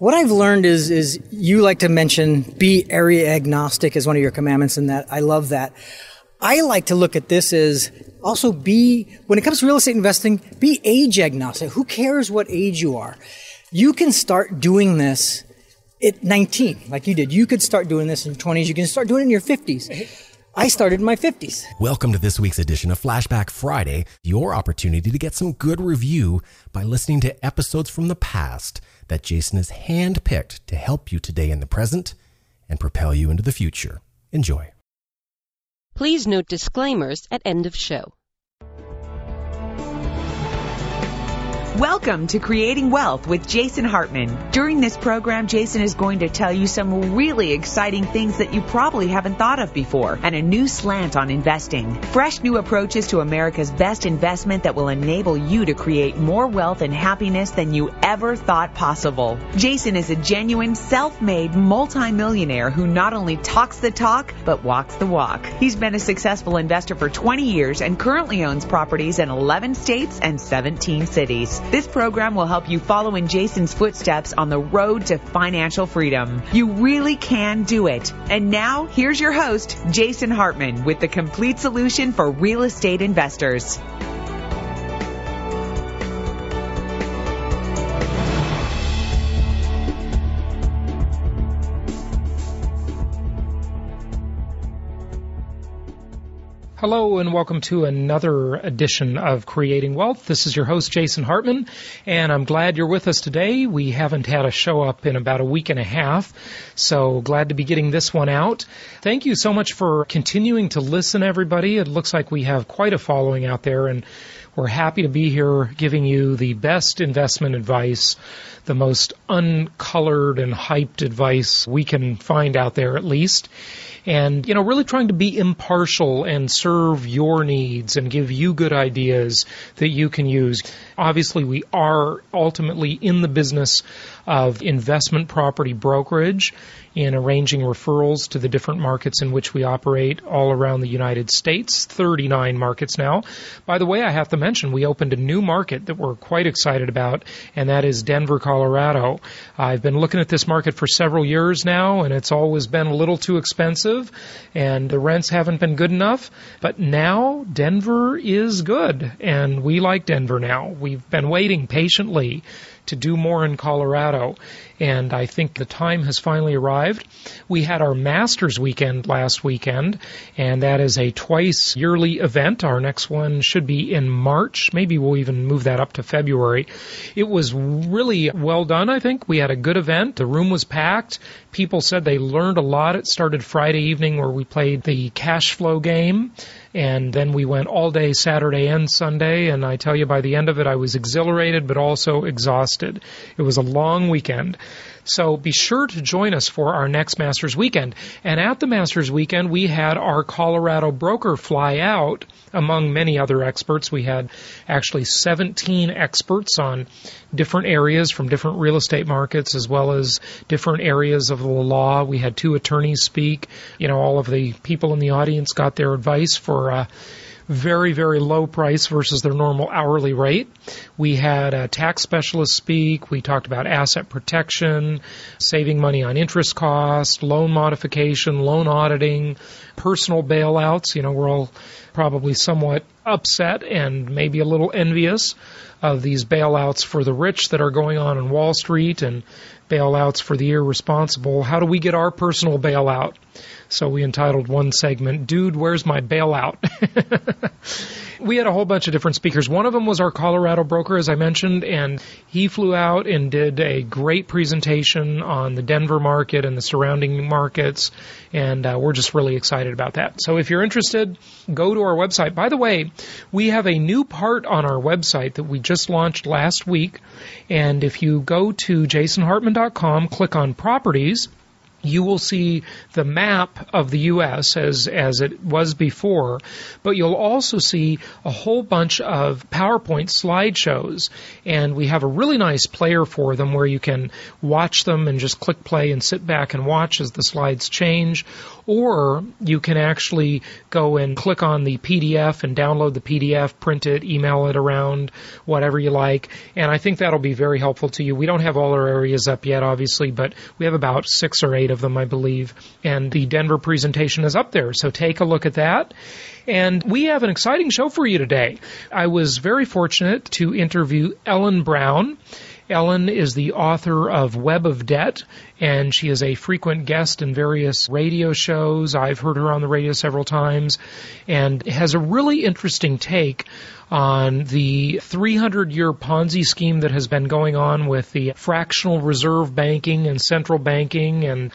What I've learned is is you like to mention be area agnostic as one of your commandments, and that I love that. I like to look at this as also be when it comes to real estate investing, be age agnostic. Who cares what age you are? You can start doing this at 19, like you did. You could start doing this in your 20s. You can start doing it in your 50s. I started in my 50s. Welcome to this week's edition of Flashback Friday, your opportunity to get some good review by listening to episodes from the past that Jason has handpicked to help you today in the present and propel you into the future. Enjoy. Please note disclaimers at end of show. Welcome to Creating Wealth with Jason Hartman. During this program, Jason is going to tell you some really exciting things that you probably haven't thought of before and a new slant on investing. Fresh new approaches to America's best investment that will enable you to create more wealth and happiness than you ever thought possible. Jason is a genuine self-made multimillionaire who not only talks the talk, but walks the walk. He's been a successful investor for 20 years and currently owns properties in 11 states and 17 cities. This program will help you follow in Jason's footsteps on the road to financial freedom. You really can do it. And now, here's your host, Jason Hartman, with the complete solution for real estate investors. Hello and welcome to another edition of Creating Wealth. This is your host, Jason Hartman, and I'm glad you're with us today. We haven't had a show up in about a week and a half, so glad to be getting this one out. Thank you so much for continuing to listen, everybody. It looks like we have quite a following out there, and we're happy to be here giving you the best investment advice, the most uncolored and hyped advice we can find out there at least and you know really trying to be impartial and serve your needs and give you good ideas that you can use. Obviously we are ultimately in the business of investment property brokerage in arranging referrals to the different markets in which we operate all around the United States, 39 markets now. By the way, I have to mention we opened a new market that we're quite excited about, and that is Denver, Colorado. I've been looking at this market for several years now, and it's always been a little too expensive, and the rents haven't been good enough. But now Denver is good, and we like Denver now. We've been waiting patiently to do more in Colorado. And I think the time has finally arrived. We had our Masters weekend last weekend, and that is a twice yearly event. Our next one should be in March. Maybe we'll even move that up to February. It was really well done, I think. We had a good event. The room was packed. People said they learned a lot. It started Friday evening where we played the cash flow game and then we went all day Saturday and Sunday. And I tell you, by the end of it, I was exhilarated, but also exhausted. It was a long weekend. So be sure to join us for our next Masters weekend. And at the Masters weekend, we had our Colorado broker fly out among many other experts. We had actually 17 experts on different areas from different real estate markets as well as different areas of the law. We had two attorneys speak. You know, all of the people in the audience got their advice for uh, very, very low price versus their normal hourly rate. We had a tax specialist speak. We talked about asset protection, saving money on interest costs, loan modification, loan auditing, personal bailouts. You know, we're all probably somewhat upset and maybe a little envious of these bailouts for the rich that are going on in Wall Street and bailouts for the irresponsible. How do we get our personal bailout? So we entitled one segment, Dude, Where's My Bailout? we had a whole bunch of different speakers. One of them was our Colorado broker, as I mentioned, and he flew out and did a great presentation on the Denver market and the surrounding markets, and uh, we're just really excited about that. So if you're interested, go to our website. By the way, we have a new part on our website that we just launched last week, and if you go to jasonhartman.com, click on properties, you will see the map of the U.S. as as it was before, but you'll also see a whole bunch of PowerPoint slideshows, and we have a really nice player for them where you can watch them and just click play and sit back and watch as the slides change, or you can actually go and click on the PDF and download the PDF, print it, email it around, whatever you like, and I think that'll be very helpful to you. We don't have all our areas up yet, obviously, but we have about six or eight of them, I believe. And the Denver presentation is up there. So take a look at that. And we have an exciting show for you today. I was very fortunate to interview Ellen Brown. Ellen is the author of Web of Debt, and she is a frequent guest in various radio shows. I've heard her on the radio several times, and has a really interesting take on the 300 year Ponzi scheme that has been going on with the fractional reserve banking and central banking and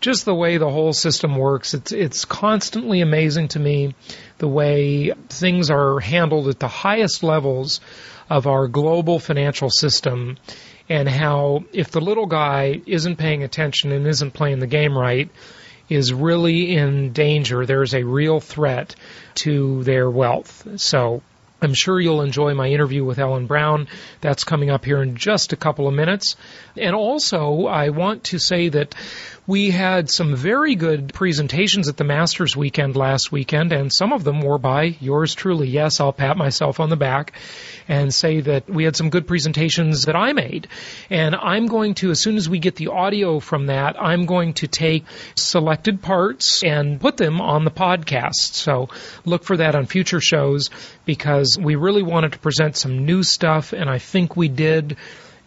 just the way the whole system works. It's it's constantly amazing to me the way things are handled at the highest levels of our global financial system and how if the little guy isn't paying attention and isn't playing the game right is really in danger. There's a real threat to their wealth. So I'm sure you'll enjoy my interview with Ellen Brown. That's coming up here in just a couple of minutes. And also, I want to say that we had some very good presentations at the Masters weekend last weekend, and some of them were by yours truly. Yes, I'll pat myself on the back and say that we had some good presentations that I made. And I'm going to, as soon as we get the audio from that, I'm going to take selected parts and put them on the podcast. So look for that on future shows because we really wanted to present some new stuff, and I think we did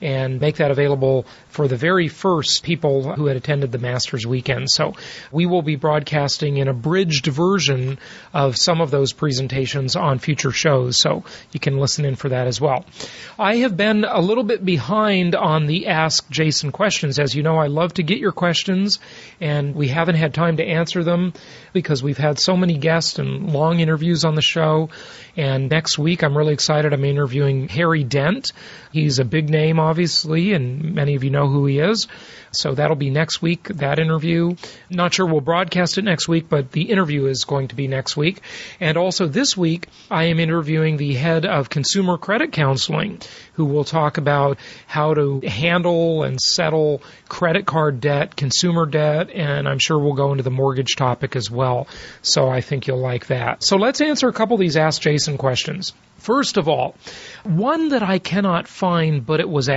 and make that available for the very first people who had attended the Masters weekend. So we will be broadcasting an abridged version of some of those presentations on future shows. So you can listen in for that as well. I have been a little bit behind on the Ask Jason questions. As you know, I love to get your questions and we haven't had time to answer them because we've had so many guests and long interviews on the show. And next week, I'm really excited. I'm interviewing Harry Dent. He's a big name, obviously, and many of you know who he is. So that'll be next week, that interview. Not sure we'll broadcast it next week, but the interview is going to be next week. And also this week, I am interviewing the head of consumer credit counseling, who will talk about how to handle and settle credit card debt, consumer debt, and I'm sure we'll go into the mortgage topic as well. So I think you'll like that. So let's answer a couple of these Ask Jason questions. First of all, one that I cannot find, but it was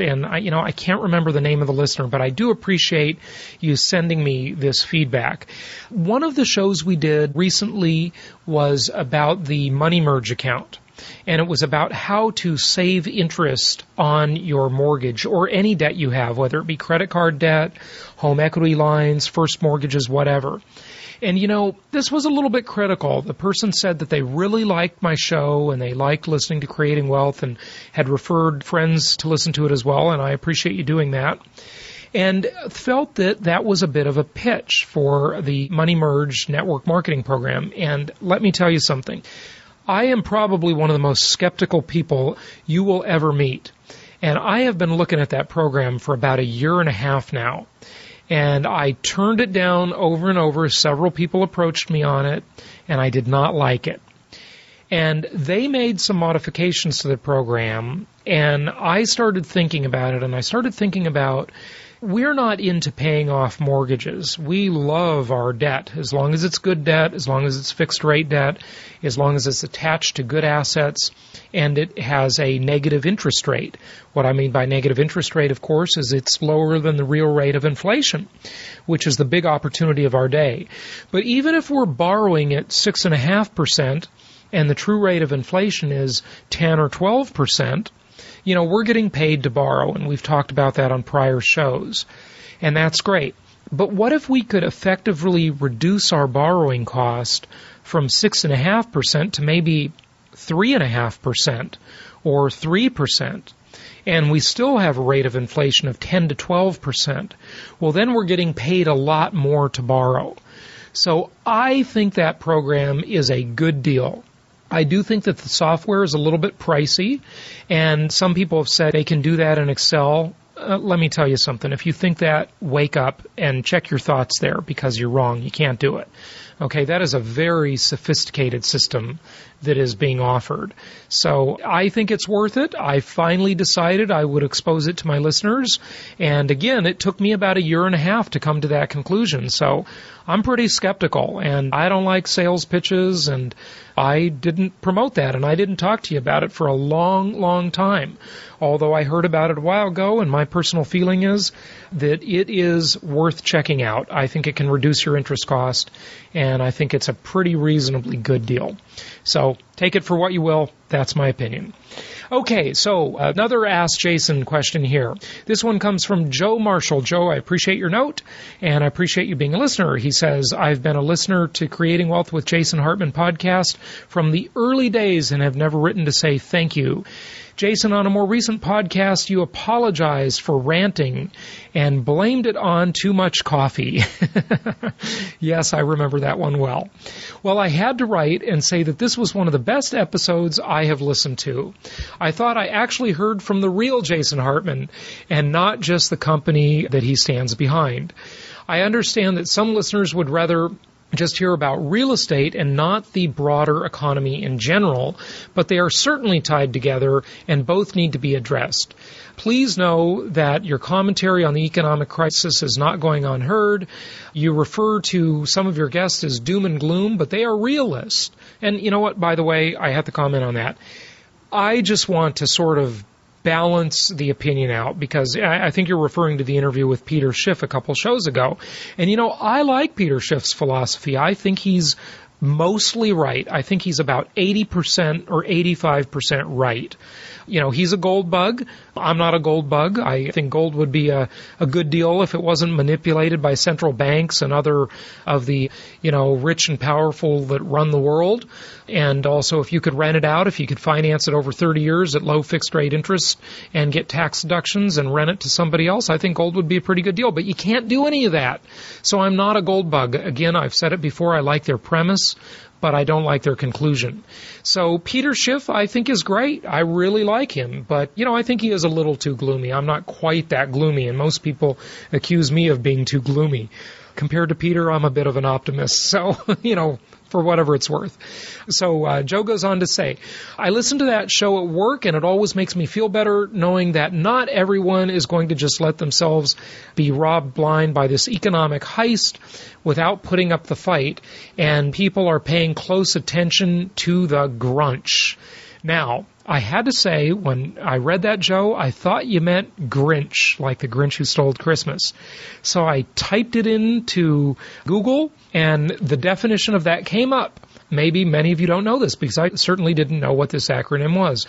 and I, you know, I can't remember the name of the listener, but I do appreciate you sending me this feedback. One of the shows we did recently was about the Money Merge account. And it was about how to save interest on your mortgage or any debt you have, whether it be credit card debt, home equity lines, first mortgages, whatever. And you know, this was a little bit critical. The person said that they really liked my show and they liked listening to Creating Wealth and had referred friends to listen to it as well, and I appreciate you doing that. And felt that that was a bit of a pitch for the Money Merge network marketing program. And let me tell you something. I am probably one of the most skeptical people you will ever meet. And I have been looking at that program for about a year and a half now and I turned it down over and over. Several people approached me on it, and I did not like it. And they made some modifications to the program, and I started thinking about it, and I started thinking about we're not into paying off mortgages. We love our debt as long as it's good debt, as long as it's fixed rate debt, as long as it's attached to good assets and it has a negative interest rate. What I mean by negative interest rate, of course, is it's lower than the real rate of inflation, which is the big opportunity of our day. But even if we're borrowing at six and a half percent and the true rate of inflation is 10 or 12 percent, you know, we're getting paid to borrow, and we've talked about that on prior shows. And that's great. But what if we could effectively reduce our borrowing cost from 6.5% to maybe 3.5% or 3%? and we still have a rate of inflation of 10 to 12%, well, then we're getting paid a lot more to borrow. So I think that program is a good deal. I do think that the software is a little bit pricey, and some people have said they can do that in Excel. uh, let me tell you something. If you think that, wake up and check your thoughts there because you're wrong. You can't do it. Okay, that is a very sophisticated system that is being offered. So I think it's worth it. I finally decided I would expose it to my listeners. And again, it took me about a year and a half to come to that conclusion. So I'm pretty skeptical and I don't like sales pitches and I didn't promote that and I didn't talk to you about it for a long, long time. Although I heard about it a while ago and my personal feeling is that it is worth checking out. I think it can reduce your interest cost and I think it's a pretty reasonably good deal. So take it for what you will. That's my opinion. Okay, so another Ask Jason question here. This one comes from Joe Marshall. Joe, I appreciate your note and I appreciate you being a listener. He says, I've been a listener to Creating Wealth with Jason Hartman podcast from the early days and have never written to say thank you. Jason, on a more recent podcast, you apologized for ranting and blamed it on too much coffee. yes, I remember that one well. Well, I had to write and say that this was one of the best episodes I have listened to. I thought I actually heard from the real Jason Hartman and not just the company that he stands behind. I understand that some listeners would rather just hear about real estate and not the broader economy in general, but they are certainly tied together and both need to be addressed. Please know that your commentary on the economic crisis is not going unheard. You refer to some of your guests as doom and gloom, but they are realists. And you know what, by the way, I have to comment on that. I just want to sort of balance the opinion out because I, I, think you're referring to the interview with Peter Schiff a couple shows ago. And you know, I like Peter Schiff's philosophy. I think he's mostly right. I think he's about 80% or 85% right you know, he's a gold bug. I'm not a gold bug. I think gold would be a, a good deal if it wasn't manipulated by central banks and other of the, you know, rich and powerful that run the world. And also if you could rent it out, if you could finance it over 30 years at low fixed rate interest and get tax deductions and rent it to somebody else, I think gold would be a pretty good deal. But you can't do any of that. So I'm not a gold bug. Again, I've said it before. I like their premise but I don't like their conclusion. So Peter Schiff, I think, is great. I really like him, but you know, I think he is a little too gloomy. I'm not quite that gloomy, and most people accuse me of being too gloomy. Compared to Peter, I'm a bit of an optimist. So, you know, for whatever it's worth. So uh, Joe goes on to say, I listen to that show at work, and it always makes me feel better knowing that not everyone is going to just let themselves be robbed blind by this economic heist without putting up the fight, and people are paying close attention to the grunch. Now, I had to say, when I read that, Joe, I thought you meant Grinch, like the Grinch who stole Christmas. So I typed it into Google, and the definition of that came up. Maybe many of you don't know this because I certainly didn't know what this acronym was.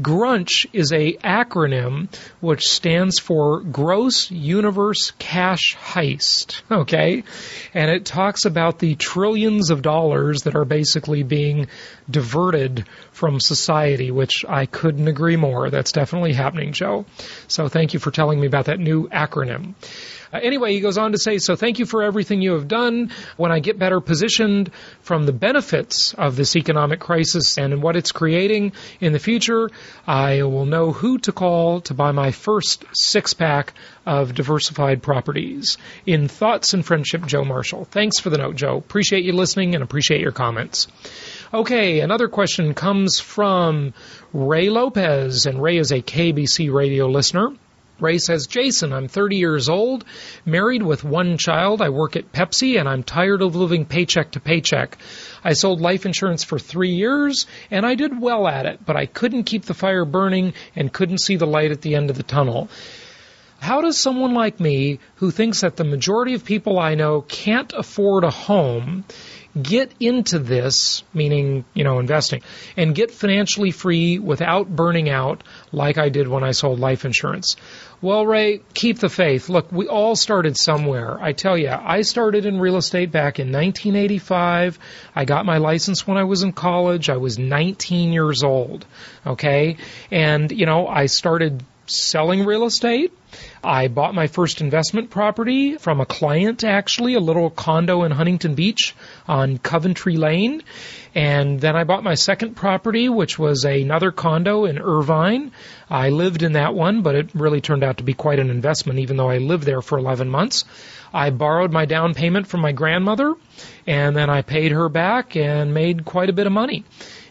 GRUNCH is a acronym which stands for Gross Universe Cash Heist, okay? And it talks about the trillions of dollars that are basically being diverted from society, which I couldn't agree more. That's definitely happening, Joe. So thank you for telling me about that new acronym. Uh, anyway, he goes on to say, so thank you for everything you have done. When I get better positioned from the benefits of this economic crisis and what it's creating in the future, I will know who to call to buy my first six pack of diversified properties. In thoughts and friendship, Joe Marshall. Thanks for the note, Joe. Appreciate you listening and appreciate your comments. Okay, another question comes from Ray Lopez, and Ray is a KBC radio listener. Ray says, Jason, I'm 30 years old, married with one child. I work at Pepsi and I'm tired of living paycheck to paycheck. I sold life insurance for three years and I did well at it, but I couldn't keep the fire burning and couldn't see the light at the end of the tunnel. How does someone like me, who thinks that the majority of people I know can't afford a home, get into this, meaning, you know, investing, and get financially free without burning out like I did when I sold life insurance. Well, Ray, keep the faith. Look, we all started somewhere. I tell you, I started in real estate back in 1985. I got my license when I was in college. I was 19 years old. Okay. And, you know, I started selling real estate I bought my first investment property from a client, actually, a little condo in Huntington Beach on Coventry Lane. And then I bought my second property, which was another condo in Irvine. I lived in that one, but it really turned out to be quite an investment, even though I lived there for 11 months. I borrowed my down payment from my grandmother, and then I paid her back and made quite a bit of money.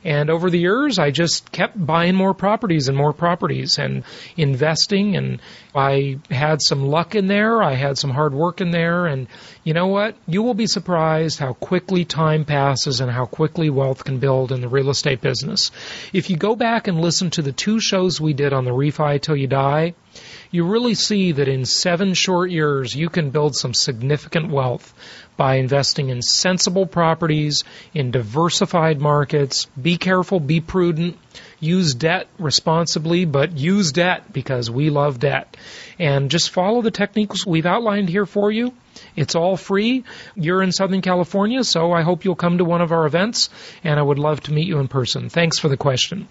And over the years, I just kept buying more properties and more properties and investing. And I had some luck in there. I had some hard work in there. And you know what? You will be surprised how quickly time passes and how quickly wealth can build in the real estate business. If you go back and listen to the two shows we did on the refi till you die, you really see that in seven short years you can build some significant wealth by investing in sensible properties, in diversified markets. Be careful, be prudent, use debt responsibly, but use debt because we love debt. And just follow the techniques we've outlined here for you. It's all free. You're in Southern California, so I hope you'll come to one of our events, and I would love to meet you in person. Thanks for the question.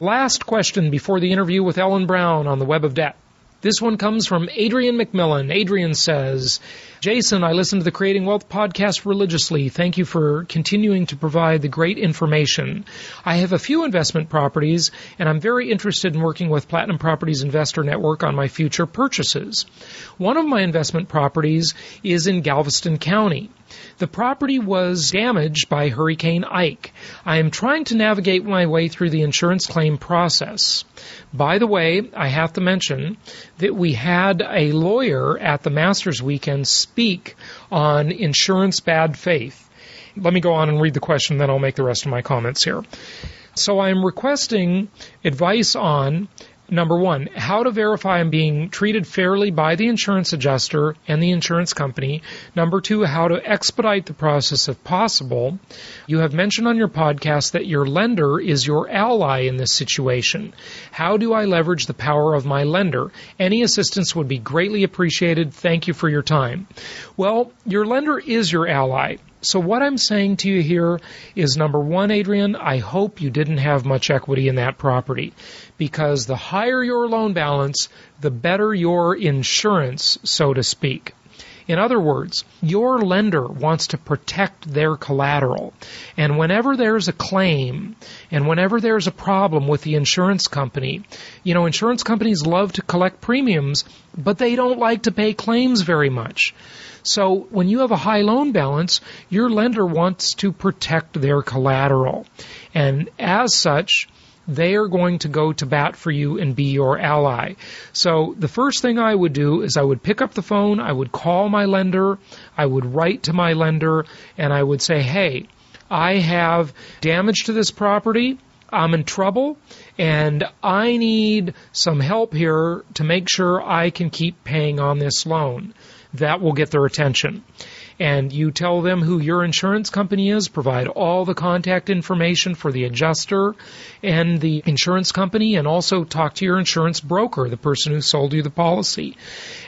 Last question before the interview with Ellen Brown on the Web of Debt. This one comes from Adrian McMillan. Adrian says, Jason, I listen to the Creating Wealth podcast religiously. Thank you for continuing to provide the great information. I have a few investment properties and I'm very interested in working with Platinum Properties Investor Network on my future purchases. One of my investment properties is in Galveston County. The property was damaged by Hurricane Ike. I am trying to navigate my way through the insurance claim process. By the way, I have to mention that we had a lawyer at the Masters Weekend speak on insurance bad faith. Let me go on and read the question, then I'll make the rest of my comments here. So I'm requesting advice on number one, how to verify I'm being treated fairly by the insurance adjuster and the insurance company. Number two, how to expedite the process if possible. You have mentioned on your podcast that your lender is your ally in this situation. How do I leverage the power of my lender? Any assistance would be greatly appreciated. Thank you for your time. Well, your lender is your ally. So what I'm saying to you here is number one, Adrian, I hope you didn't have much equity in that property because the higher your loan balance, the better your insurance, so to speak. In other words, your lender wants to protect their collateral. And whenever there's a claim and whenever there's a problem with the insurance company, you know, insurance companies love to collect premiums, but they don't like to pay claims very much. So when you have a high loan balance, your lender wants to protect their collateral. And as such, they are going to go to bat for you and be your ally. So the first thing I would do is I would pick up the phone, I would call my lender, I would write to my lender, and I would say, hey, I have damage to this property. I'm in trouble and I need some help here to make sure I can keep paying on this loan. That will get their attention and you tell them who your insurance company is, provide all the contact information for the adjuster and the insurance company, and also talk to your insurance broker, the person who sold you the policy,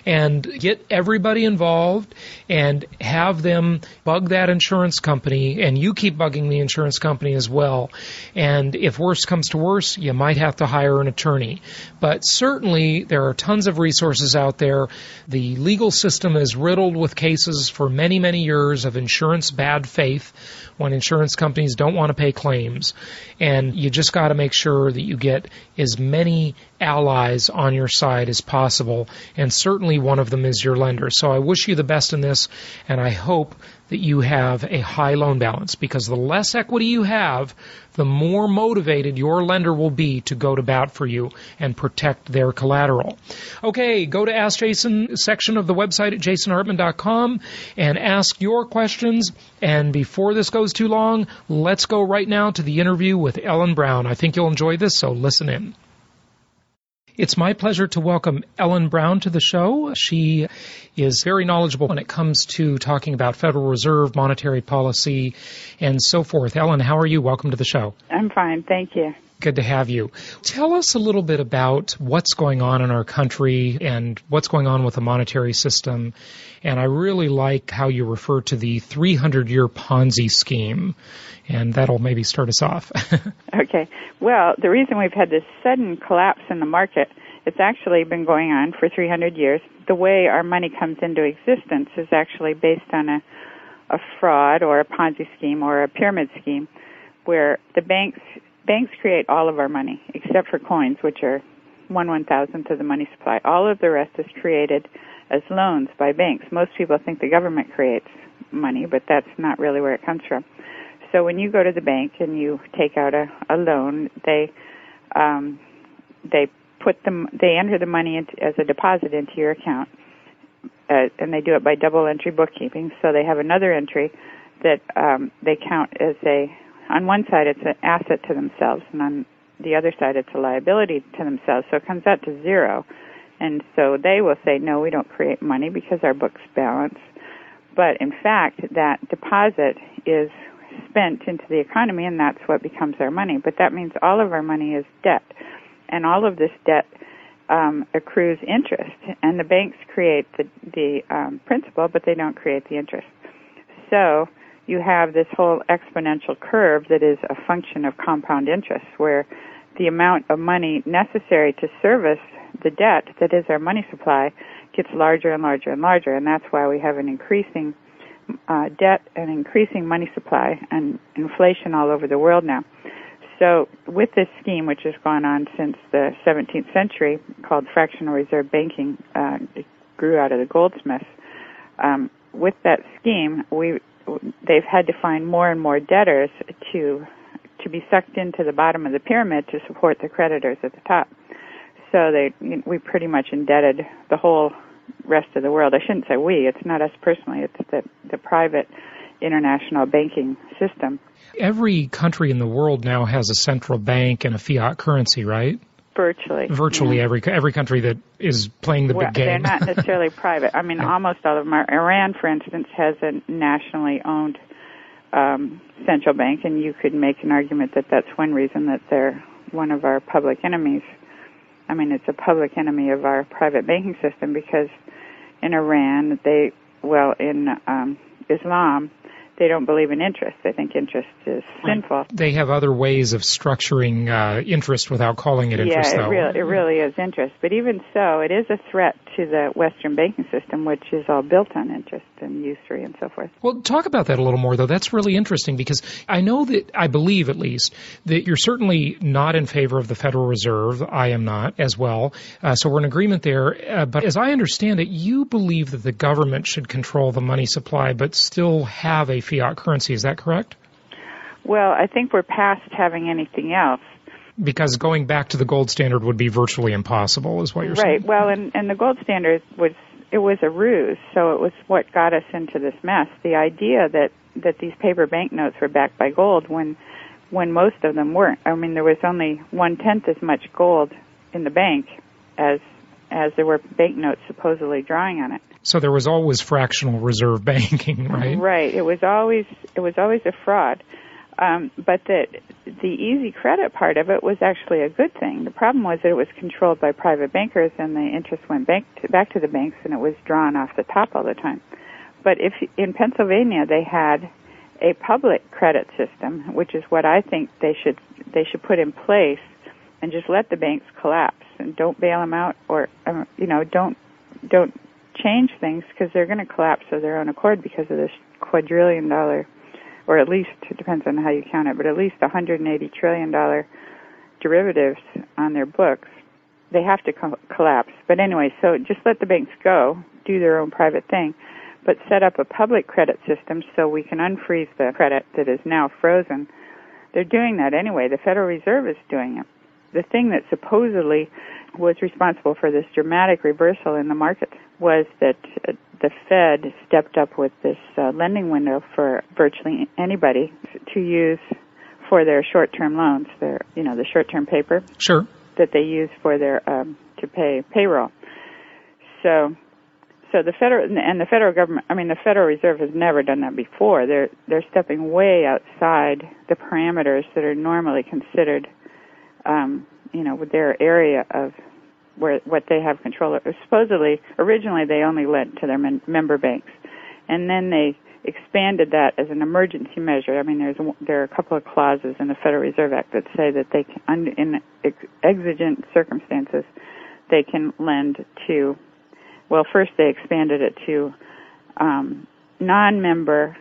and get everybody involved and have them bug that insurance company, and you keep bugging the insurance company as well. And if worse comes to worse, you might have to hire an attorney. But certainly, there are tons of resources out there. The legal system is riddled with cases for many, many years of insurance bad faith when insurance companies don't want to pay claims. And you just got to make sure that you get as many allies on your side as possible. And certainly one of them is your lender. So I wish you the best in this, and I hope that you have a high loan balance because the less equity you have, the more motivated your lender will be to go to bat for you and protect their collateral. Okay, go to Ask Jason section of the website at jasonhartman.com and ask your questions. And before this goes too long, let's go right now to the interview with Ellen Brown. I think you'll enjoy this, so listen in. It's my pleasure to welcome Ellen Brown to the show. She is very knowledgeable when it comes to talking about Federal Reserve, monetary policy, and so forth. Ellen, how are you? Welcome to the show. I'm fine, thank you. Good to have you. Tell us a little bit about what's going on in our country and what's going on with the monetary system. And I really like how you refer to the 300 year Ponzi scheme. And that'll maybe start us off. okay. Well, the reason we've had this sudden collapse in the market It's actually been going on for 300 years. The way our money comes into existence is actually based on a, a fraud or a Ponzi scheme or a pyramid scheme where the banks banks create all of our money except for coins, which are one one thousandth of the money supply. All of the rest is created as loans by banks. Most people think the government creates money, but that's not really where it comes from. So when you go to the bank and you take out a, a loan, they um, they put them they enter the money into, as a deposit into your account, uh, and they do it by double entry bookkeeping. So they have another entry that um, they count as a on one side it's an asset to themselves, and on the other side it's a liability to themselves. So it comes out to zero. And so they will say, no, we don't create money because our books balance. But in fact, that deposit is spent into the economy and that's what becomes our money. But that means all of our money is debt. And all of this debt um, accrues interest. And the banks create the, the um, principal, but they don't create the interest. So you have this whole exponential curve that is a function of compound interest, where the amount of money necessary to service the debt that is our money supply gets larger and larger and larger, and that's why we have an increasing uh, debt and increasing money supply and inflation all over the world now. So, with this scheme, which has gone on since the 17th century, called fractional reserve banking, uh, it grew out of the goldsmiths. Um, with that scheme, we they've had to find more and more debtors to to be sucked into the bottom of the pyramid to support the creditors at the top. So they we pretty much indebted the whole rest of the world. I shouldn't say we. It's not us personally. It's the the private international banking system. Every country in the world now has a central bank and a fiat currency, right? Virtually. Virtually yeah. every every country that is playing the well, big game. They're not necessarily private. I mean, almost all of them are. Iran, for instance, has a nationally owned um, central bank, and you could make an argument that that's one reason that they're one of our public enemies. I mean, it's a public enemy of our private banking system because in Iran, they, well, in um, Islam, they don't believe in interest. They think interest is sinful. They have other ways of structuring uh, interest without calling it interest, yeah, though. it really, it really is interest. But even so, it is a threat to the Western banking system, which is all built on interest and usury and so forth. Well, talk about that a little more, though. That's really interesting because I know that, I believe at least, that you're certainly not in favor of the Federal Reserve. I am not as well. Uh, so we're in agreement there. Uh, but as I understand it, you believe that the government should control the money supply but still have a fiat currency. Is that correct? Well, I think we're past having anything else. Because going back to the gold standard would be virtually impossible, is what you're right. saying. Right. Well, and, and the gold standard was it was a ruse, so it was what got us into this mess. The idea that that these paper banknotes were backed by gold when when most of them weren't. I mean, there was only one tenth as much gold in the bank as as there were banknotes supposedly drawing on it. So there was always fractional reserve banking, right? Right. It was always it was always a fraud. Um, but that the easy credit part of it was actually a good thing. The problem was that it was controlled by private bankers, and the interest went back to, back to the banks, and it was drawn off the top all the time. But if in Pennsylvania they had a public credit system, which is what I think they should they should put in place, and just let the banks collapse and don't bail them out, or um, you know don't don't change things because they're going to collapse of their own accord because of this quadrillion dollar or at least it depends on how you count it, but at least 180 trillion dollar derivatives on their books. They have to co- collapse. But anyway, so just let the banks go, do their own private thing, but set up a public credit system so we can unfreeze the credit that is now frozen. They're doing that anyway. The Federal Reserve is doing it. The thing that supposedly was responsible for this dramatic reversal in the market was that uh, the Fed stepped up with this uh, lending window for virtually anybody to use for their short-term loans, their you know the short-term paper Sure. that they use for their um, to pay payroll. So, so the federal and the federal government, I mean the Federal Reserve has never done that before. They're they're stepping way outside the parameters that are normally considered, um, you know, with their area of where what they have control of. Supposedly, originally they only lent to their member banks, and then they expanded that as an emergency measure. I mean, there's there are a couple of clauses in the Federal Reserve Act that say that they can, in exigent circumstances, they can lend to. Well, first they expanded it to um, non-member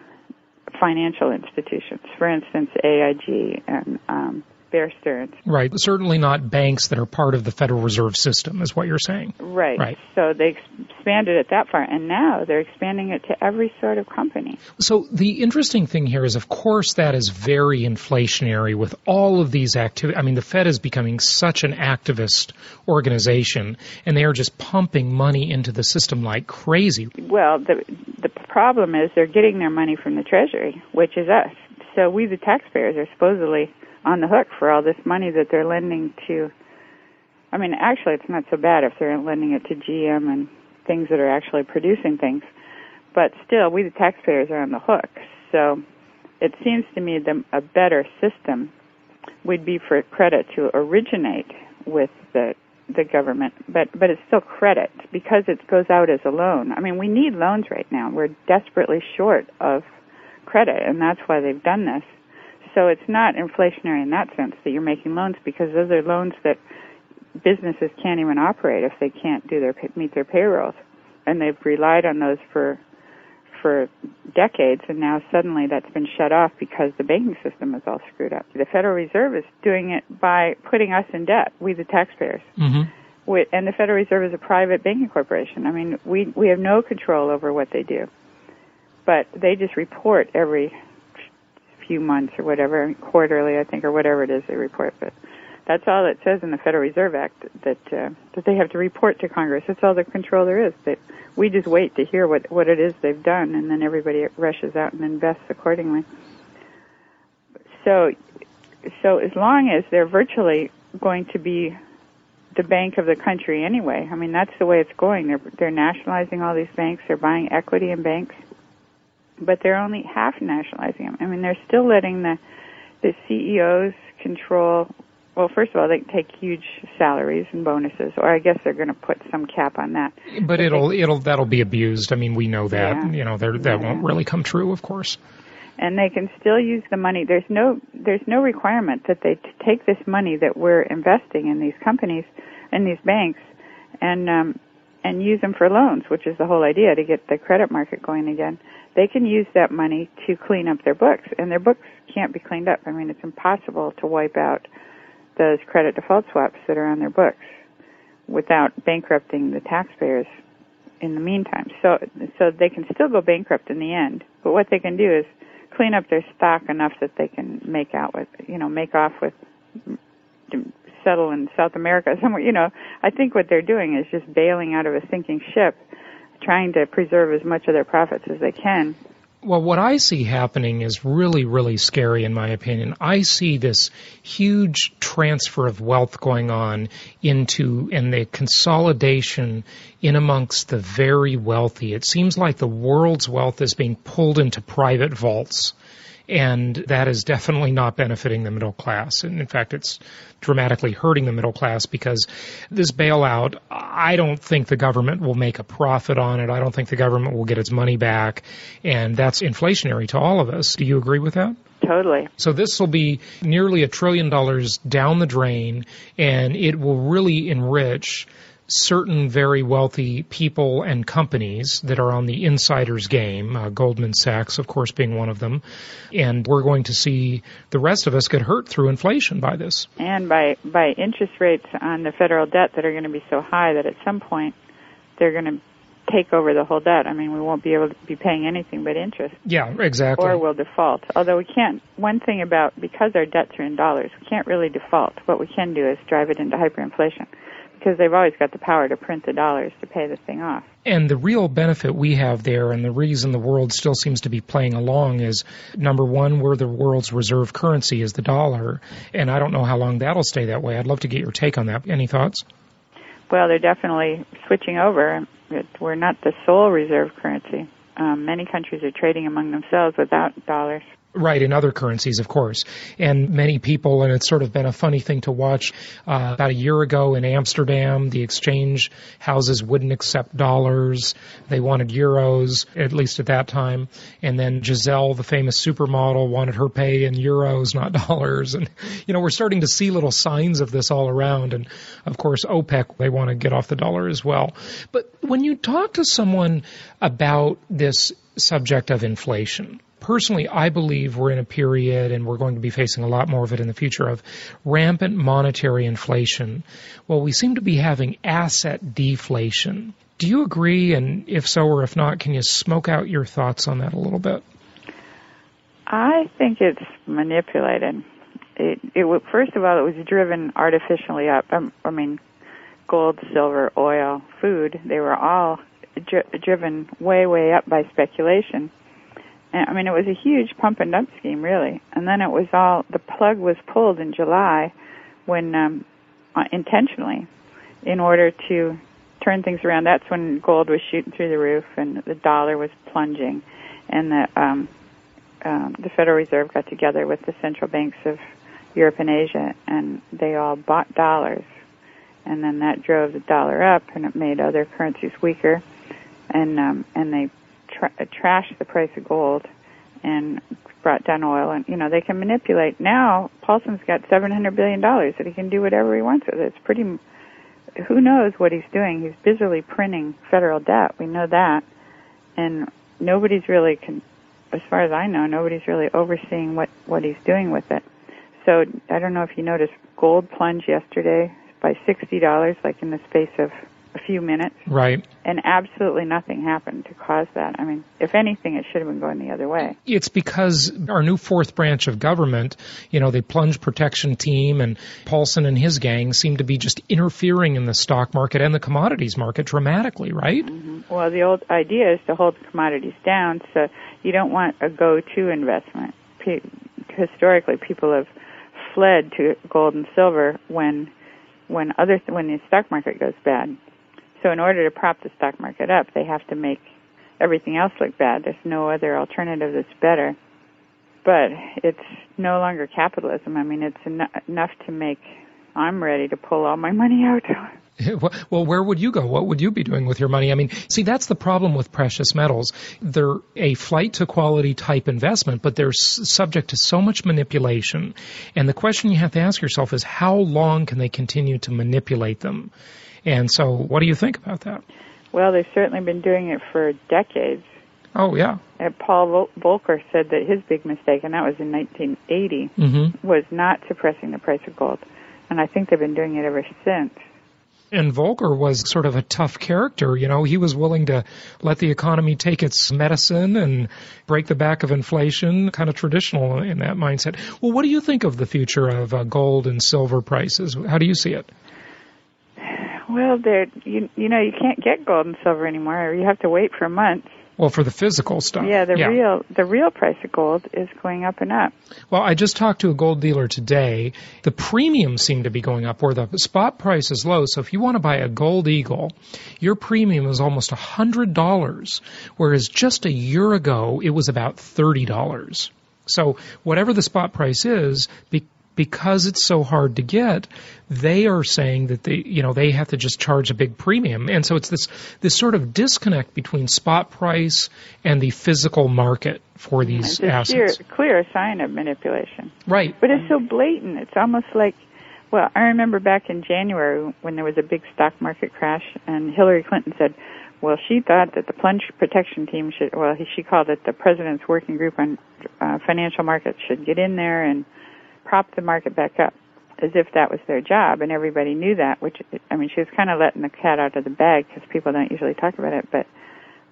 financial institutions, for instance, AIG and um, Bear Stearns. Right. Certainly not banks that are part of the Federal Reserve System, is what you're saying. Right. Right. So they expanded it that far, and now they're expanding it to every sort of company. So the interesting thing here is, of course, that is very inflationary with all of these activities. I mean, the Fed is becoming such an activist organization, and they are just pumping money into the system like crazy. Well, the the problem is they're getting their money from the Treasury, which is us. So we, the taxpayers, are supposedly on the hook for all this money that they're lending to. I mean, actually, it's not so bad if they're lending it to GM and things that are actually producing things, but still, we, the taxpayers, are on the hook. So it seems to me that a better system would be for credit to originate with the the government, but but it's still credit because it goes out as a loan. I mean, we need loans right now. We're desperately short of credit, and that's why they've done this. So it's not inflationary in that sense that you're making loans because those are loans that businesses can't even operate if they can't do their meet their payrolls, and they've relied on those for for decades, and now suddenly that's been shut off because the banking system is all screwed up. The Federal Reserve is doing it by putting us in debt, we the taxpayers. Mm-hmm. And the Federal Reserve is a private banking corporation. I mean, we we have no control over what they do, but they just report every few months or whatever, quarterly, I think, or whatever it is they report. But that's all it says in the Federal Reserve Act that uh, that they have to report to Congress. That's all the control there is. That we just wait to hear what what it is they've done, and then everybody rushes out and invests accordingly. So, so as long as they're virtually going to be the bank of the country anyway, I mean that's the way it's going. They're they're nationalizing all these banks. They're buying equity in banks, but they're only half nationalizing them. I mean they're still letting the the CEOs control well, first of all, they take huge salaries and bonuses, or I guess they're going to put some cap on that. But it'll it'll that'll be abused. I mean, we know that. Yeah. You know, that won't really come true, of course. and they can still use the money. There's no there's no requirement that they t- take this money that we're investing in these companies and these banks and um, and use them for loans, which is the whole idea to get the credit market going again. They can use that money to clean up their books, and their books can't be cleaned up. I mean, it's impossible to wipe out those credit default swaps that are on their books without bankrupting the taxpayers in the meantime. So so they can still go bankrupt in the end. But what they can do is clean up their stock enough that they can make out with, you know, make off with settle in South America somewhere, you know. I think what they're doing is just bailing out of a sinking ship, trying to preserve as much of their profits as they can Well, what I see happening is really, really scary in my opinion. I see this huge transfer of wealth going on into and the consolidation in amongst the very wealthy. It seems like the world's wealth is being pulled into private vaults. And that is definitely not benefiting the middle class. And in fact, it's dramatically hurting the middle class because this bailout, I don't think the government will make a profit on it. I don't think the government will get its money back. And that's inflationary to all of us. Do you agree with that? totally. So this will be nearly a trillion dollars down the drain, and it will really enrich certain very wealthy people and companies that are on the insider's game, uh, Goldman Sachs, of course, being one of them. And we're going to see the rest of us get hurt through inflation by this. And by by interest rates on the federal debt that are going to be so high that at some point they're going to take over the whole debt. I mean, we won't be able to be paying anything but interest. Yeah, exactly. Or we'll default. Although we can't, one thing about, because our debts are in dollars, we can't really default. What we can do is drive it into hyperinflation. Because they've always got the power to print the dollars to pay this thing off. And the real benefit we have there, and the reason the world still seems to be playing along, is number one, we're the world's reserve currency is the dollar, and I don't know how long that'll stay that way. I'd love to get your take on that. Any thoughts? Well, they're definitely switching over. We're not the sole reserve currency. Um, many countries are trading among themselves without dollars. Right, in other currencies, of course. And many people, and it's sort of been a funny thing to watch. Uh, about a year ago in Amsterdam, the exchange houses wouldn't accept dollars. They wanted euros, at least at that time. And then Gisele, the famous supermodel, wanted her pay in euros, not dollars. And, you know, we're starting to see little signs of this all around. And, of course, OPEC, they want to get off the dollar as well. But when you talk to someone about this subject of inflation, personally, I believe we're in a period, and we're going to be facing a lot more of it in the future, of rampant monetary inflation. Well, we seem to be having asset deflation. Do you agree? And if so or if not, can you smoke out your thoughts on that a little bit? I think it's manipulated. It, it first of all, it was driven artificially up. Um, I mean, gold, silver, oil, food, they were all dri- driven way, way up by speculation. I mean, it was a huge pump and dump scheme, really. And then it was all, the plug was pulled in July when, um, uh, intentionally, in order to turn things around. That's when gold was shooting through the roof and the dollar was plunging. And the, um, um, the Federal Reserve got together with the central banks of Europe and Asia, and they all bought dollars and then that drove the dollar up, and it made other currencies weaker, and um, and they tra- trashed the price of gold, and brought down oil, and you know they can manipulate. Now Paulson's got seven hundred billion dollars that he can do whatever he wants with. It's pretty. Who knows what he's doing? He's busily printing federal debt. We know that, and nobody's really, con- as far as I know, nobody's really overseeing what what he's doing with it. So I don't know if you noticed gold plunge yesterday by $60 like in the space of a few minutes. Right. And absolutely nothing happened to cause that. I mean, if anything, it should have been going the other way. It's because our new fourth branch of government, you know, the plunge protection team and Paulson and his gang seem to be just interfering in the stock market and the commodities market dramatically, right? Mm-hmm. Well, the old idea is to hold commodities down, so you don't want a go-to investment. historically, people have fled to gold and silver when when other th- when the stock market goes bad. So in order to prop the stock market up, they have to make everything else look bad. There's no other alternative that's better. But it's no longer capitalism. I mean, it's en- enough to make I'm ready to pull all my money out. well, where would you go? What would you be doing with your money? I mean, see, that's the problem with precious metals. They're a flight to quality type investment, but they're subject to so much manipulation. And the question you have to ask yourself is how long can they continue to manipulate them? And so, what do you think about that? Well, they've certainly been doing it for decades. Oh, yeah. And Paul Volcker said that his big mistake, and that was in 1980, mm-hmm. was not suppressing the price of gold. And I think they've been doing it ever since. And Volcker was sort of a tough character. You know, he was willing to let the economy take its medicine and break the back of inflation, kind of traditional in that mindset. Well, what do you think of the future of uh, gold and silver prices? How do you see it? Well, there you you know you can't get gold and silver anymore. You have to wait for months. Well, for the physical stuff. Yeah, the yeah. real the real price of gold is going up and up. Well, I just talked to a gold dealer today. The premiums seem to be going up where the spot price is low. So if you want to buy a gold eagle, your premium is almost a hundred dollars, whereas just a year ago it was about thirty dollars. So whatever the spot price is, be, because it's so hard to get, they are saying that they, you know, they have to just charge a big premium. And so it's this, this sort of disconnect between spot price and the physical market for these it's a assets. Clear, clear sign of manipulation. Right. But it's so blatant. It's almost like, well, I remember back in January when there was a big stock market crash and Hillary Clinton said, well, she thought that the plunge protection team should, well, she called it the President's Working Group on uh, Financial Markets should get in there and prop the market back up as if that was their job, and everybody knew that. Which I mean, she was kind of letting the cat out of the bag because people don't usually talk about it. But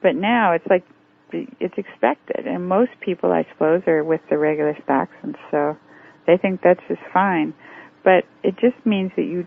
but now it's like it's expected, and most people, I suppose, are with the regular stocks, and so they think that's just fine. But it just means that you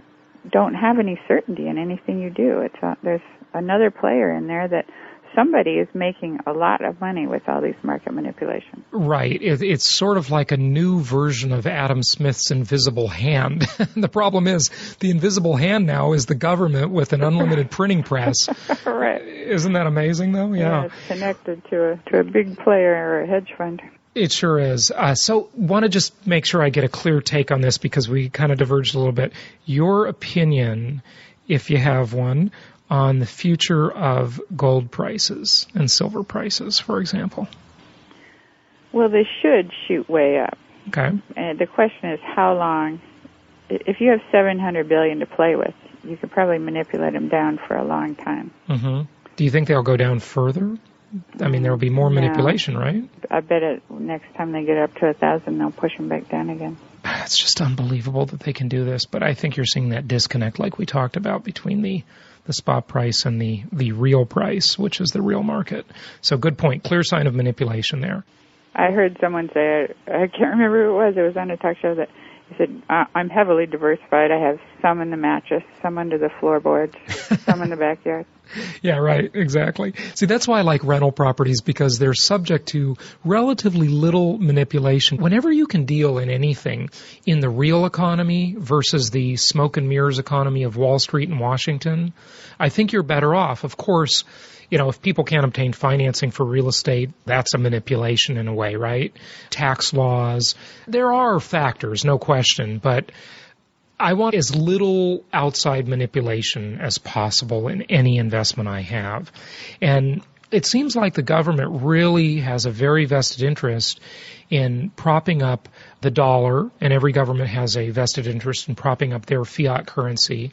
don't have any certainty in anything you do. It's a, there's another player in there that somebody is making a lot of money with all these market manipulations. Right. It, it's sort of like a new version of Adam Smith's invisible hand. the problem is the invisible hand now is the government with an unlimited printing press. right. Isn't that amazing though? Yeah. yeah. it's connected to a to a big player or a hedge fund. It sure is. Uh, so, want to just make sure I get a clear take on this because we kind of diverged a little bit. Your opinion, if you have one, on the future of gold prices and silver prices, for example? Well, they should shoot way up. Okay. And the question is how long. If you have 700 billion to play with, you could probably manipulate them down for a long time. Mm-hmm. Do you think they'll go down further? I mean, there will be more No. manipulation, right? I bet it next time they get up to a thousand, they'll push them back down again. It's just unbelievable that they can do this. But I think you're seeing that disconnect, like we talked about, between the the spot price and the the real price, which is the real market. So, good point. Clear sign of manipulation there. I heard someone say, I can't remember who it was, it was on a talk show that he said, "I- I'm heavily diversified. I have some in the mattress, some under the floorboards, some in the backyard. Yeah, right. Exactly. See, that's why I like rental properties because they're subject to relatively little manipulation. Whenever you can deal in anything in the real economy versus the smoke and mirrors economy of Wall Street and Washington, I think you're better off. Of course, you know, if people can't obtain financing for real estate, that's a manipulation in a way, right? Tax laws. There are factors, no question, but I want as little outside manipulation as possible in any investment I have. And it seems like the government really has a very vested interest in propping up the dollar, and every government has a vested interest in propping up their fiat currency.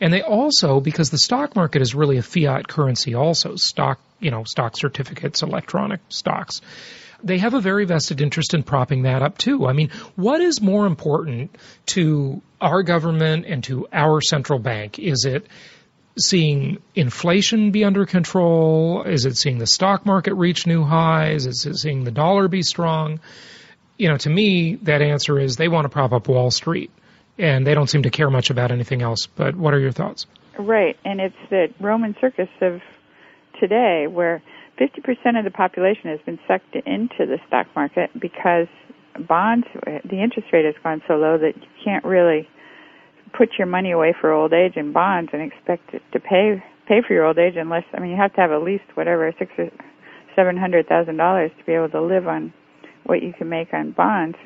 And they also, because the stock market is really a fiat currency also, stock, you know, stock certificates, electronic stocks they have a very vested interest in propping that up too. I mean, what is more important to our government and to our central bank? Is it seeing inflation be under control? Is it seeing the stock market reach new highs? Is it seeing the dollar be strong? You know, to me, that answer is they want to prop up Wall Street and they don't seem to care much about anything else. But what are your thoughts? Right, and it's the Roman circus of today where 50% of the population has been sucked into the stock market because bonds, the interest rate has gone so low that you can't really put your money away for old age in bonds and expect it to pay pay for your old age unless I mean you have to have at least whatever six or seven hundred thousand dollars to be able to live on what you can make on bonds,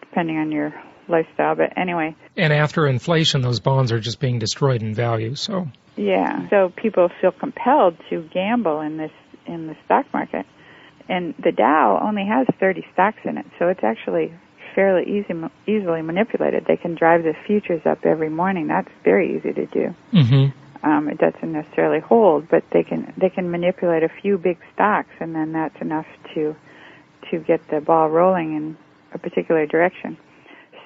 depending on your lifestyle. But anyway, And after inflation, those bonds are just being destroyed in value. So, Yeah. So people feel compelled to gamble in this in the stock market, and the Dow only has 30 stocks in it, so it's actually fairly easy easily manipulated. They can drive the futures up every morning. That's very easy to do. mm-hmm. Um, it doesn't necessarily hold, but they can they can manipulate a few big stocks, and then that's enough to to get the ball rolling in a particular direction.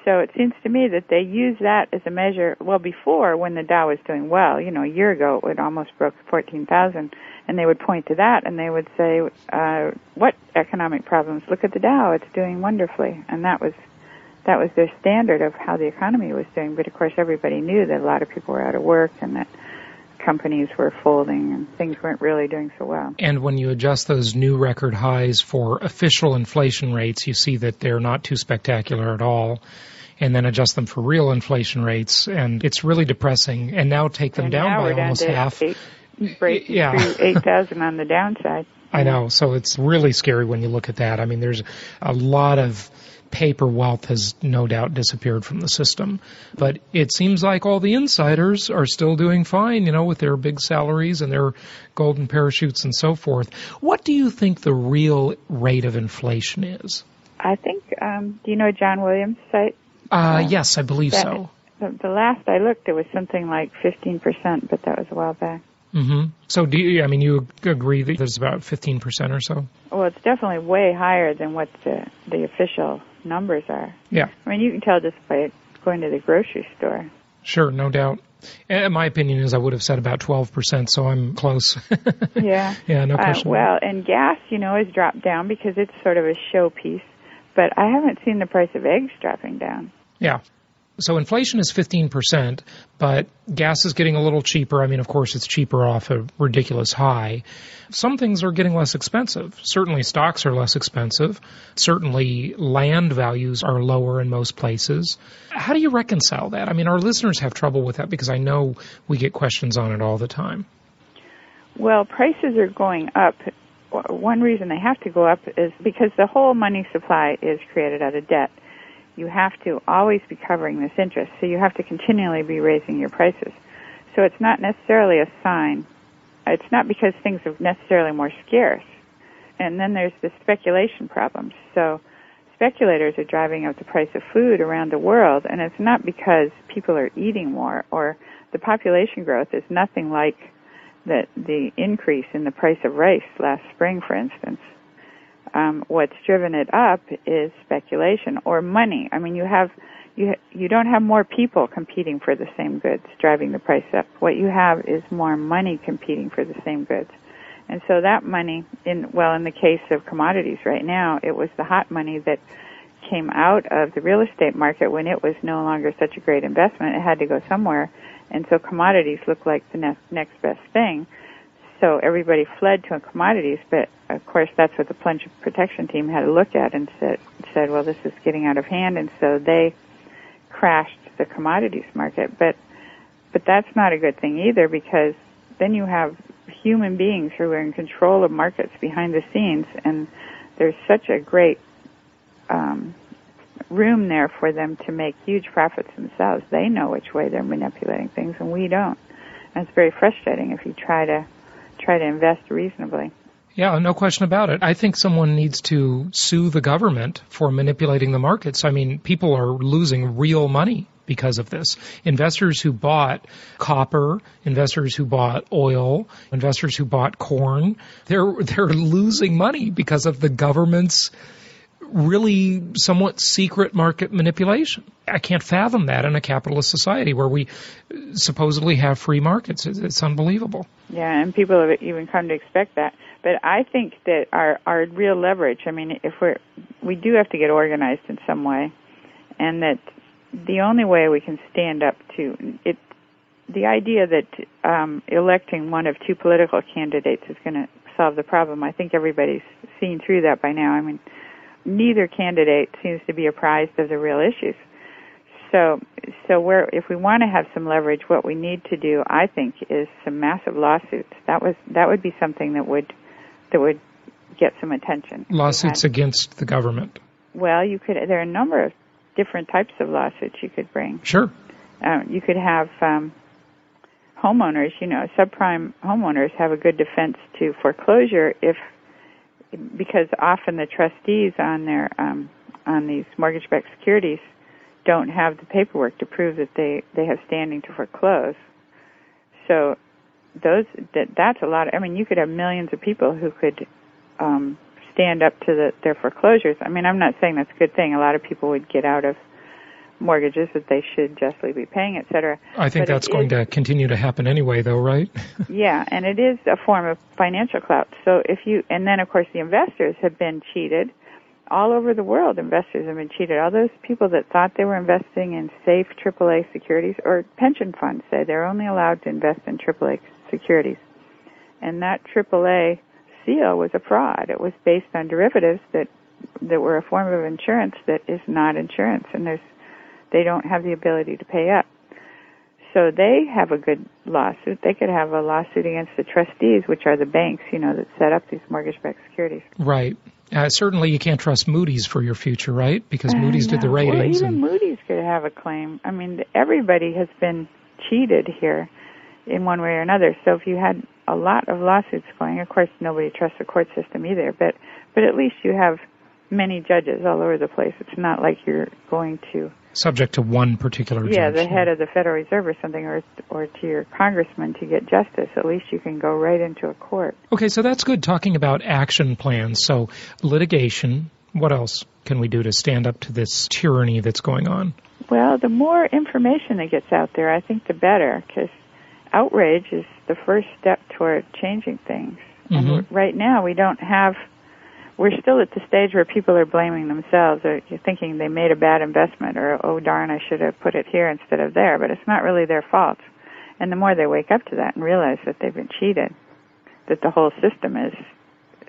So it seems to me that they use that as a measure. Well, before when the Dow was doing well, you know, a year ago it almost broke fourteen thousand, and they would point to that and they would say, uh, "What economic problems? Look at the Dow; it's doing wonderfully." And that was that was their standard of how the economy was doing. But of course, everybody knew that a lot of people were out of work and that companies were folding and things weren't really doing so well. And when you adjust those new record highs for official inflation rates, you see that they're not too spectacular at all. And then adjust them for real inflation rates, and it's really depressing. And now take them And down by down almost half. Eight, break Yeah. eight thousand on the downside. I know. So it's really scary when you look at that. I mean, there's a lot of paper wealth has no doubt disappeared from the system. But it seems like all the insiders are still doing fine, you know, with their big salaries and their golden parachutes and so forth. What do you think the real rate of inflation is? I think. Um, do you know John Williams' site? Uh, yes, I believe That- so. The, the last I looked, it was something like fifteen percent, but that was a while back. hmm So do you, I mean, you agree that there's about 15% or so? Well, it's definitely way higher than what the the official numbers are. Yeah. I mean, you can tell just by going to the grocery store. Sure, no doubt. And my opinion is I would have said about 12%, so I'm close. Yeah. yeah, no Uh, question. well, and gas, you know, has dropped down because it's sort of a showpiece. But I haven't seen the price of eggs dropping down. Yeah. So inflation is 15%, but gas is getting a little cheaper. I mean, of course, it's cheaper off a ridiculous high. Some things are getting less expensive. Certainly stocks are less expensive. Certainly land values are lower in most places. How do you reconcile that? I mean, our listeners have trouble with that because I know we get questions on it all the time. Well, prices are going up one reason they have to go up is because the whole money supply is created out of debt. You have to always be covering this interest, so you have to continually be raising your prices. So it's not necessarily a sign. It's not because things are necessarily more scarce. And then there's the speculation problems. So speculators are driving up the price of food around the world, and it's not because people are eating more or the population growth is nothing like the the increase in the price of rice last spring, for instance. Um, what's driven it up is speculation or money. I mean, you have you you don't have more people competing for the same goods driving the price up. What you have is more money competing for the same goods. And so that money in well in the case of commodities right now, it was the hot money that came out of the real estate market when it was no longer such a great investment. It had to go somewhere. And so commodities looked like the next, next best thing. So everybody fled to commodities, but of course that's what the plunge protection team had to look at and said, said, well, this is getting out of hand. And so they crashed the commodities market. But, but that's not a good thing either because then you have human beings who are in control of markets behind the scenes and there's such a great um, room there for them to make huge profits themselves. They know which way they're manipulating things, and we don't. And it's very frustrating if you try to try to invest reasonably. Yeah, no question about it. I think someone needs to sue the government for manipulating the markets. I mean, people are losing real money because of this. Investors who bought copper, investors who bought oil, investors who bought corn, they're they're losing money because of the government's really somewhat secret market manipulation. I can't fathom that in a capitalist society where we supposedly have free markets. It's, unbelievable. Yeah, and people have even come to expect that. But I think that our our real leverage. I mean, if we're we do have to get organized in some way, and that the only way we can stand up to it. The idea that um, electing one of two political candidates is going to solve the problem, I think everybody's seen through that by now. I mean, neither candidate seems to be apprised of the real issues. So, so where if we want to have some leverage, what we need to do, I think, is some massive lawsuits. That was that would be something that would that would get some attention. Lawsuits against the government. Well, you could. There are a number of different types of lawsuits you could bring. Sure. Um, you could have um, homeowners. You know, subprime homeowners have a good defense to foreclosure if because often the trustees on their um, on these mortgage-backed securities don't have the paperwork to prove that they they have standing to foreclose. So those that that's a lot. Of, I mean, you could have millions of people who could um, stand up to the, their foreclosures. I mean, I'm not saying that's a good thing. A lot of people would get out of mortgages that they should justly be paying, et cetera. I think but that's going is, to continue to happen anyway, though, right? yeah, and it is a form of financial clout. So if you, and then of course the investors have been cheated. All over the world, investors have been cheated. All those people that thought they were investing in safe AAA securities or pension funds say they're only allowed to invest in AAA securities. And that AAA seal was a fraud. It was based on derivatives that that were a form of insurance that is not insurance, and there's they don't have the ability to pay up. So they have a good lawsuit. They could have a lawsuit against the trustees, which are the banks, you know, that set up these mortgage-backed securities. Right. Uh, certainly, you can't trust Moody's for your future, right? Because Moody's did the ratings. Well, even and... Moody's could have a claim. I mean, everybody has been cheated here in one way or another. So if you had a lot of lawsuits going, of course, nobody trusts the court system either. But but at least you have many judges all over the place. It's not like you're going to subject to one particular yeah, the head of the Federal Reserve or something, or or to your congressman to get justice. At least you can go right into a court. Okay, so that's good. Talking about action plans, so litigation. What else can we do to stand up to this tyranny that's going on? Well, the more information that gets out there, I think the better, because outrage is the first step toward changing things. Mm-hmm. And right now, we don't have we're still at the stage where people are blaming themselves or thinking they made a bad investment or oh darn I should have put it here instead of there. But it's not really their fault. And the more they wake up to that and realize that they've been cheated that the whole system is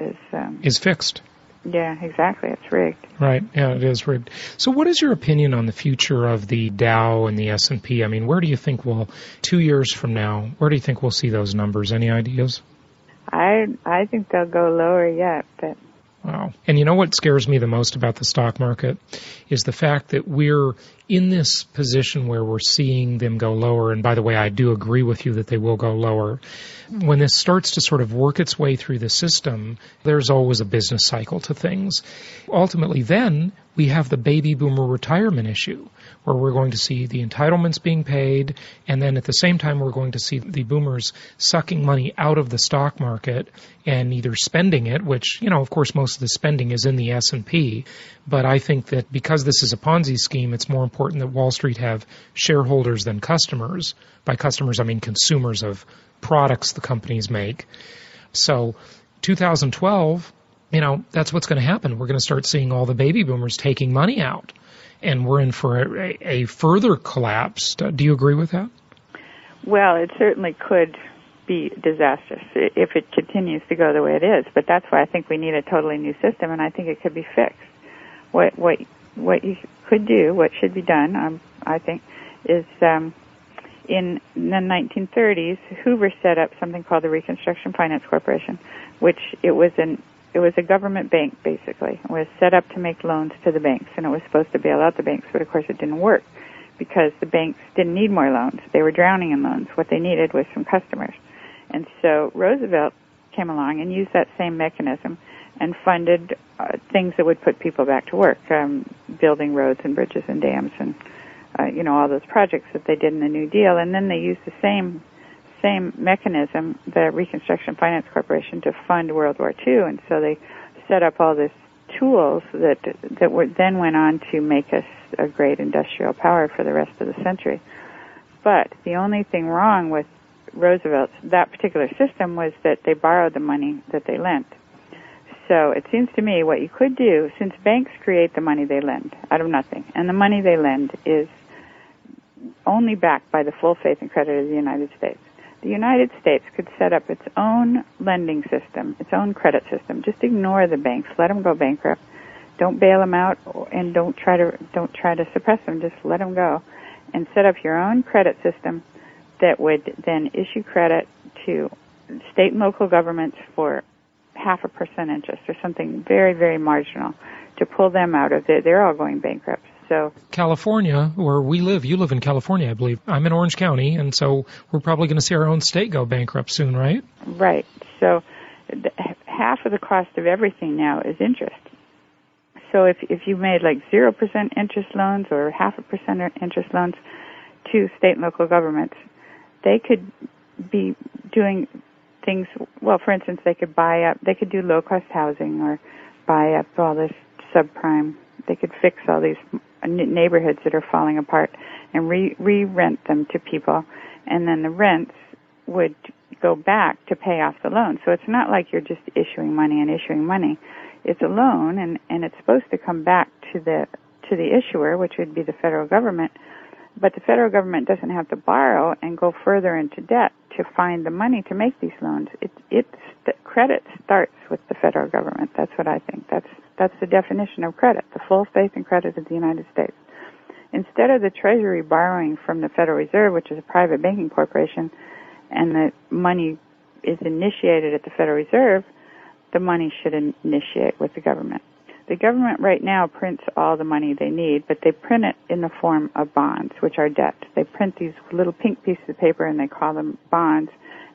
is um, is fixed. Yeah exactly. It's rigged. Right. Yeah it is rigged. So what is your opinion on the future of the Dow and the S&P I mean where do you think we'll 2 years from now where do you think we'll see those numbers? Any ideas? I I think they'll go lower yet, but Wow. And you know what scares me the most about the stock market is the fact that we're in this position where we're seeing them go lower. And by the way, I do agree with you that they will go lower. When this starts to sort of work its way through the system, there's always a business cycle to things. Ultimately, then we have the baby boomer retirement issue where we're going to see the entitlements being paid, and then at the same time we're going to see the boomers sucking money out of the stock market and either spending it, which you know, of course, most of the spending is in the S and P, but I think that because this is a Ponzi scheme, it's more important that Wall Street have shareholders than customers. By customers, I mean consumers of products the companies make. So, 2012 you know, that's what's going to happen. We're going to start seeing all the baby boomers taking money out and we're in for a, a further collapse. Do you agree with that? Well, it certainly could be disastrous if it continues to go the way it is. But that's why I think we need a totally new system, and I think it could be fixed. What what what you could do, what should be done, um, I think, is um, in the 1930s, Hoover set up something called the Reconstruction Finance Corporation, which it was an it was a government bank basically. It was set up to make loans to the banks and it was supposed to bail out the banks, but of course it didn't work because the banks didn't need more loans. They were drowning in loans. What they needed was some customers. And so Roosevelt came along and used that same mechanism and funded uh, things that would put people back to work, um, building roads and bridges and dams and uh, you know all those projects that they did in the New Deal. And then they used the same same mechanism, the Reconstruction Finance Corporation, to fund World War II, and so they set up all these tools that that were then went on to make us a great industrial power for the rest of the century. But the only thing wrong with Roosevelt's that particular system was that they borrowed the money that they lent. So it seems to me what you could do, since banks create the money they lend out of nothing, and the money they lend is only backed by the full faith and credit of the United States the United States could set up its own lending system, its own credit system. Just ignore the banks, let them go bankrupt. Don't bail them out, and don't try to don't try to suppress them. Just let them go, and set up your own credit system that would then issue credit to state and local governments for half a percent interest or something very very marginal to pull them out of it. They're all going bankrupt. So California, where we live, you live in California, I believe. I'm in Orange County, and so we're probably going to see our own state go bankrupt soon, right? Right. So half of the cost of everything now is interest. So if if you made like zero percent interest loans or half a percent interest loans to state and local governments, they could be doing things. Well, for instance, they could buy up, they could do low cost housing or buy up all this subprime. They could fix all these neighborhoods that are falling apart and re re rent them to people, and then the rents would go back to pay off the loan. So it's not like you're just issuing money and issuing money. It's a loan, and and it's supposed to come back to the to the issuer, which would be the federal government. But the federal government doesn't have to borrow and go further into debt to find the money to make these loans. It, the credit starts with the federal government. That's what I think. That's that's the definition of credit, the full faith and credit of the United States. Instead of the Treasury borrowing from the Federal Reserve, which is a private banking corporation, and the money is initiated at the Federal Reserve, the money should initiate with the government. The government right now prints all the money they need, but they print it in the form of bonds, which are debt. They print these little pink pieces of paper and they call them bonds,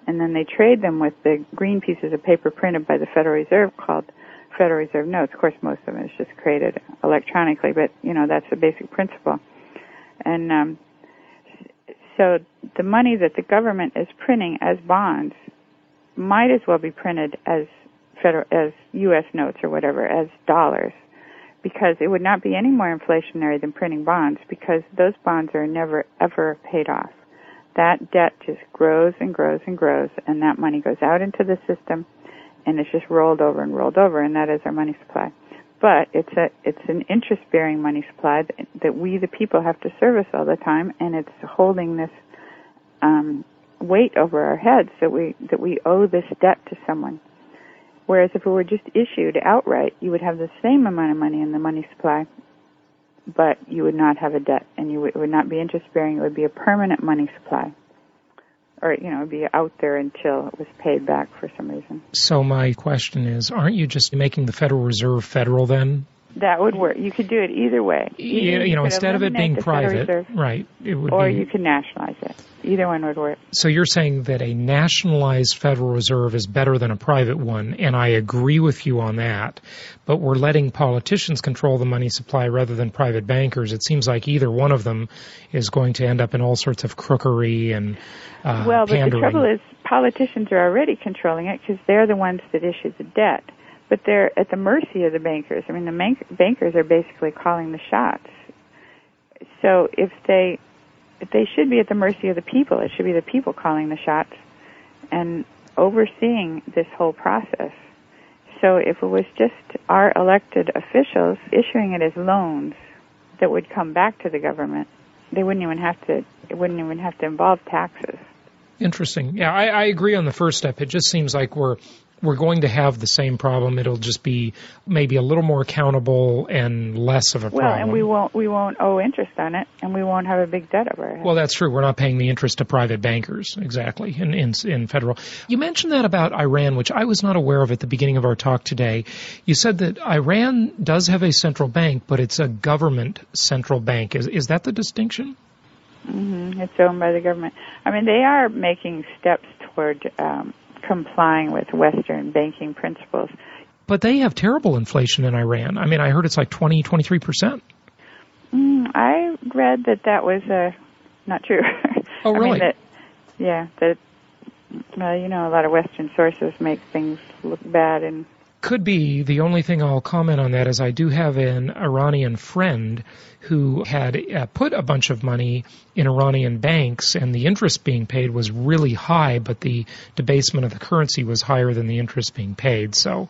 and then they trade them with the green pieces of paper printed by the Federal Reserve called Federal Reserve notes. Of course, most of them is just created electronically, but you know that's the basic principle. And um, so the money that the government is printing as bonds might as well be printed as federal as U.S. notes or whatever as dollars, because it would not be any more inflationary than printing bonds because those bonds are never ever paid off. That debt just grows and grows and grows, and that money goes out into the system and it's just rolled over and rolled over, and that is our money supply. But it's a it's an interest bearing money supply that, that we the people have to service all the time, and it's holding this um, weight over our heads that we that we owe this debt to someone. Whereas if it were just issued outright, you would have the same amount of money in the money supply, but you would not have a debt, and you would, would not be interest bearing. It would be a permanent money supply. Or you know be out there until it was paid back for some reason. So my question is, aren't you just making the Federal Reserve federal then? That would work. You could do it either way. Either you, know, instead of it being private, right? It would or be, you could nationalize it. Either one would work. So you're saying that a nationalized Federal Reserve is better than a private one, and I agree with you on that. But we're letting politicians control the money supply rather than private bankers. It seems like either one of them is going to end up in all sorts of crookery and uh, well. But pandering. the trouble is, politicians are already controlling it because they're the ones that issue the debt but they're at the mercy of the bankers. I mean, the bank- bankers are basically calling the shots. So if they if they should be at the mercy of the people, it should be the people calling the shots and overseeing this whole process. So if it was just our elected officials issuing it as loans that would come back to the government, they wouldn't even have to it wouldn't even have to involve taxes. Interesting. Yeah, I, I agree on the first step. It just seems like we're we're going to have the same problem. It'll just be maybe a little more accountable and less of a well, problem. Well, and we won't we won't owe interest on it, and we won't have a big debt over it. Well, that's true. We're not paying the interest to private bankers exactly in, in in federal. You mentioned that about Iran, which I was not aware of at the beginning of our talk today. You said that Iran does have a central bank, but it's a government central bank. Is is that the distinction? Mm-hmm. It's owned by the government. I mean, they are making steps toward um, complying with Western banking principles. But they have terrible inflation in Iran. I mean, I heard it's like 20, 23 percent. Mm, I read that that was uh, not true. Oh, really? I mean, that, yeah, that. Well, you know, a lot of Western sources make things look bad, and could be. The only thing I'll comment on that is I do have an Iranian friend who had uh, put a bunch of money in Iranian banks, and the interest being paid was really high, but the debasement of the currency was higher than the interest being paid. So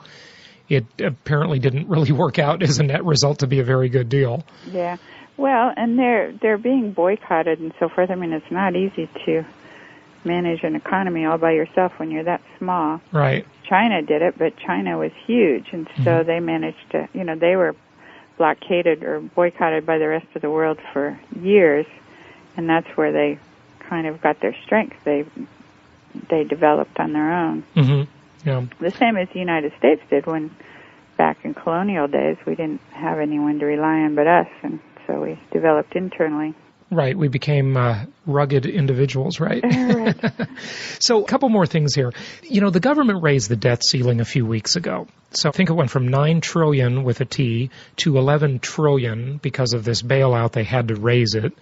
it apparently didn't really work out as a net result to be a very good deal. Yeah. Well, and they're they're being boycotted and so forth. I mean, it's not easy to manage an economy all by yourself when you're that small. Right. China did it, but China was huge, and so Mhm. they managed to, you know, they were blockaded or boycotted by the rest of the world for years, and that's where they kind of got their strength. They they developed on their own. hmm Yeah. The same as the United States did when back in colonial days we didn't have anyone to rely on but us, and so we developed internally. Right. We became uh, rugged individuals, right? so, a couple more things here. You know, the government raised the debt ceiling a few weeks ago. So, I think it went from 9 trillion with a T to 11 trillion because of this bailout. They had to raise it.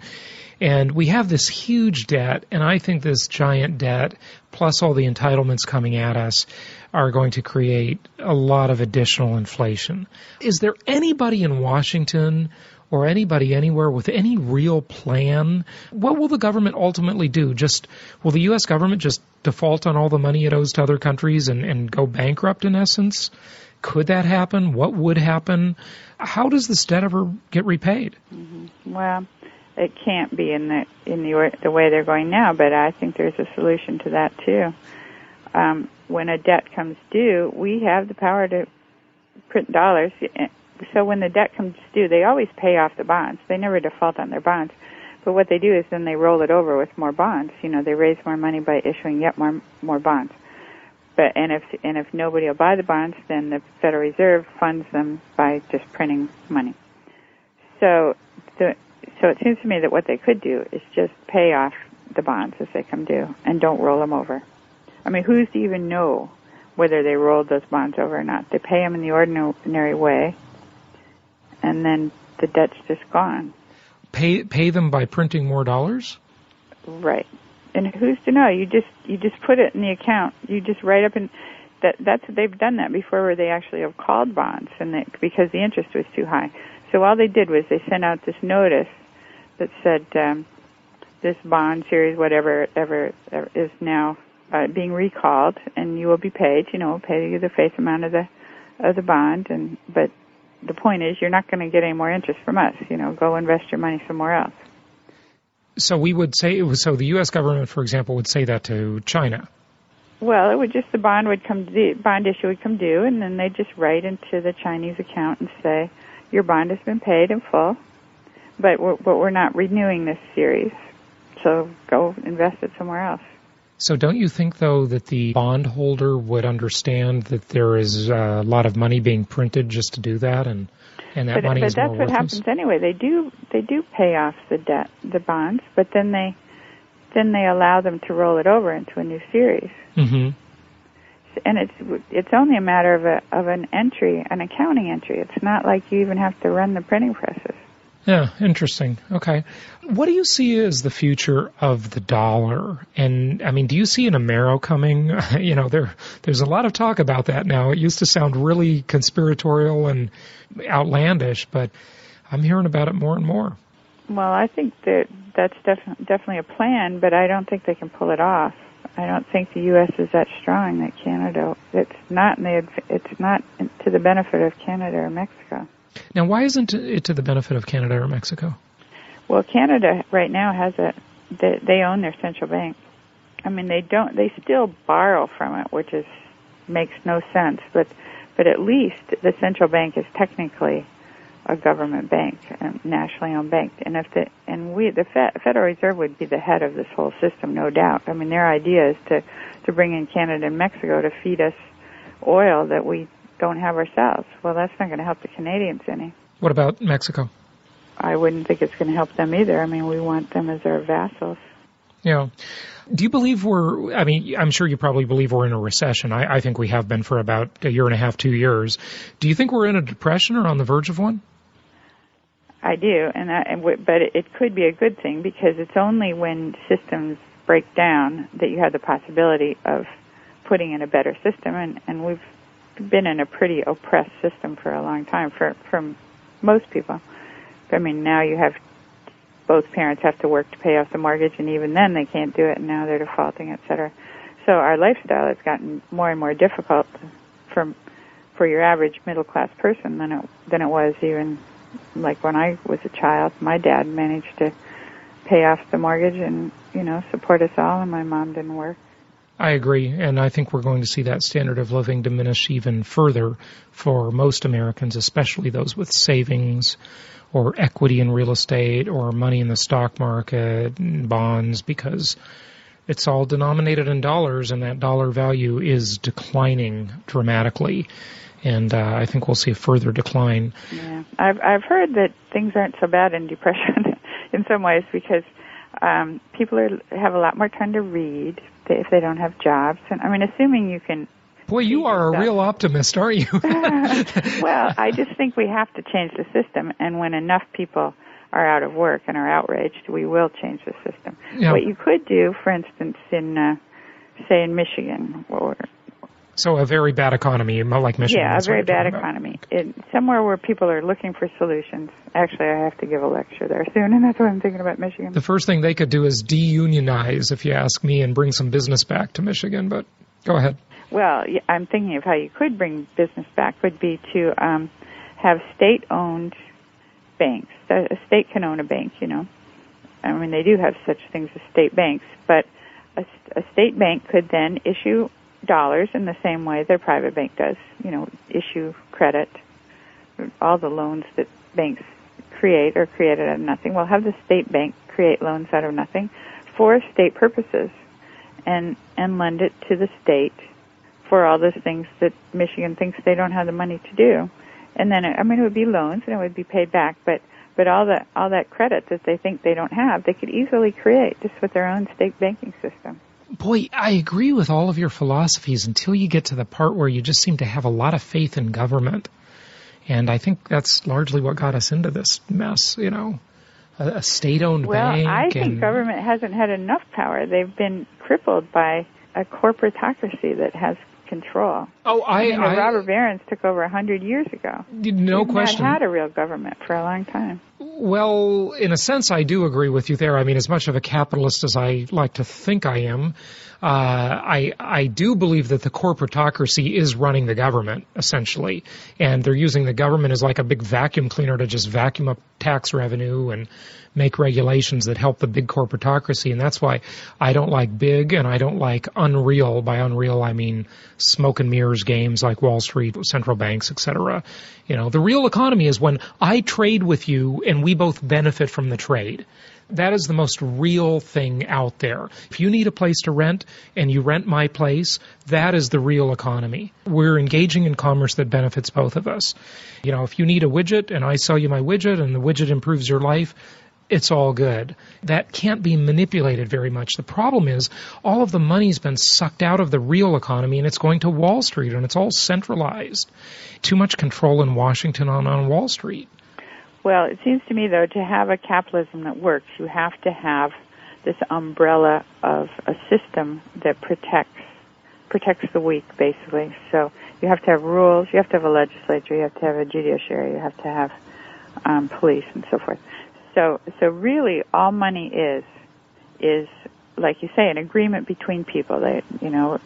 And we have this huge debt, and I think this giant debt, plus all the entitlements coming at us, are going to create a lot of additional inflation. Is there anybody in Washington or anybody anywhere with any real plan? What will the government ultimately do? Just will the U.S. government just default on all the money it owes to other countries and, and go bankrupt in essence? Could that happen? What would happen? How does this debt ever get repaid? Well, it can't be in the in the the way they're going now, but I think there's a solution to that too. Um, when a debt comes due, we have the power to print dollars. So when the debt comes due, they always pay off the bonds. They never default on their bonds. But what they do is then they roll it over with more bonds. You know, they raise more money by issuing yet more more bonds. But and if and if nobody will buy the bonds, then the Federal Reserve funds them by just printing money. So the so it seems to me that what they could do is just pay off the bonds as they come due and don't roll them over. I mean, who's to even know whether they rolled those bonds over or not? They pay them in the ordinary way, and then the debt's just gone. Pay pay them by printing more dollars? Right. And who's to know? You just you just put it in the account. You just write up and that that's they've done that before where they actually have called bonds and they, because the interest was too high. So all they did was they sent out this notice that said um, this bond series whatever ever, ever is now uh, being recalled and you will be paid. You know, we'll pay you the face amount of the of the bond and but the point is you're not going to get any more interest from us. You know, go invest your money somewhere else. So we would say it was so the U.S. government, for example, would say that to China. Well, it would just the bond would come the bond issue would come due, and then they would just write into the Chinese account and say, "Your bond has been paid in full, but we're, but we're not renewing this series, so go invest it somewhere else." So don't you think though that the bondholder would understand that there is a lot of money being printed just to do that and and that but, money but is that's more what worthless? happens anyway. They do they do pay off the debt, the bonds, but then they then they allow them to roll it over into a new series. Mhm. and it's it's only a matter of a of an entry, an accounting entry. It's not like you even have to run the printing presses. Yeah, interesting. Okay. What do you see as the future of the dollar? And I mean, do you see an Amero coming? you know, there there's a lot of talk about that now. It used to sound really conspiratorial and outlandish, but I'm hearing about it more and more. Well, I think that that's def- definitely a plan, but I don't think they can pull it off. I don't think the U.S. is that strong that Canada. It's not in the. It's not to the benefit of Canada or Mexico. Now, why isn't it to the benefit of Canada or Mexico? Well, Canada right now has a. They, they own their central bank. I mean, they don't. They still borrow from it, which is makes no sense. But but at least the central bank is technically a government bank, a nationally owned bank. And if the and we the Fed, Federal Reserve would be the head of this whole system, no doubt. I mean, their idea is to to bring in Canada and Mexico to feed us oil that we don't have ourselves. Well, that's not going to help the Canadians any. What about Mexico? I wouldn't think it's going to help them either. I mean, we want them as our vassals. Yeah. Do you believe we're, I mean, I'm sure you probably believe we're in a recession. I, I think we have been for about a year and a half, two years. Do you think we're in a depression or on the verge of one? I do, and, I, and w- but it, it could be a good thing because it's only when systems break down that you have the possibility of putting in a better system, and, and we've been in a pretty oppressed system for a long time for from most people. I mean, now you have both parents have to work to pay off the mortgage, and even then they can't do it, and now they're defaulting, et cetera. So our lifestyle has gotten more and more difficult for for your average middle class person than it than it was even like when I was a child. My dad managed to pay off the mortgage and you know support us all, and my mom didn't work. I agree, and I think we're going to see that standard of living diminish even further for most Americans, especially those with savings or equity in real estate or money in the stock market and bonds because it's all denominated in dollars and that dollar value is declining dramatically. And uh, I think we'll see a further decline. Yeah, I've I've heard that things aren't so bad in depression in some ways because um, people are have a lot more time to read if they don't have jobs. And I mean, assuming you can. Boy, you are a real optimist, aren't you? well, I just think we have to change the system, and when enough people are out of work and are outraged, we will change the system. Yeah. What you could do, for instance, in uh, say in Michigan or so a very bad economy, like Michigan. yeah, a very bad economy. It, somewhere where people are looking for solutions. Actually, I have to give a lecture there soon, and that's what I'm thinking about Michigan. The first thing they could do is deunionize, if you ask me, and bring some business back to Michigan. But go ahead. Well, I'm thinking of how you could bring business back would be to um, have state-owned banks. A a state can own a bank, you know. I mean, they do have such things as state banks, but a, a state bank could then issue dollars in the same way their private bank does. You know, issue credit. All the loans that banks create are created out of nothing. We'll have the state bank create loans out of nothing for state purposes, and and lend it to the state for all those things that Michigan thinks they don't have the money to do. And then I mean it would be loans and it would be paid back, but but all that all that credit that they think they don't have, they could easily create just with their own state banking system. Boy, I agree with all of your philosophies until you get to the part where you just seem to have a lot of faith in government. And I think that's largely what got us into this mess, you know. A, a state-owned Well, bank I think and government hasn't had enough power. They've been crippled by a corporatocracy that has control. Oh, I, I mean, I robber barons took over a hundred years ago. no We've question. Not had a real government for a long time. Well, in a sense, I do agree with you there. I mean, as much of a capitalist as I like to think I am, uh, I I do believe that the corporatocracy is running the government essentially, and they're using the government as like a big vacuum cleaner to just vacuum up tax revenue and make regulations that help the big corporatocracy, and that's why I don't like big and I don't like unreal. By unreal, I mean smoke and mirrors games like Wall Street, central banks, etc. You know, the real economy is when I trade with you and we both benefit from the trade. That is the most real thing out there. If you need a place to rent and you rent my place, that is the real economy. We're engaging in commerce that benefits both of us. You know, if you need a widget and I sell you my widget and the widget improves your life, it's all good. That can't be manipulated very much. The problem is all of the money's been sucked out of the real economy and it's going to Wall Street and it's all centralized. Too much control in Washington on, on Wall Street. Well, it seems to me, though, to have a capitalism that works, you have to have this umbrella of a system that protects protects the weak, basically. So you have to have rules, you have to have a legislature, you have to have a judiciary, you have to have um, police, and so forth. So, so really, all money is is like you say, an agreement between people. They, you know,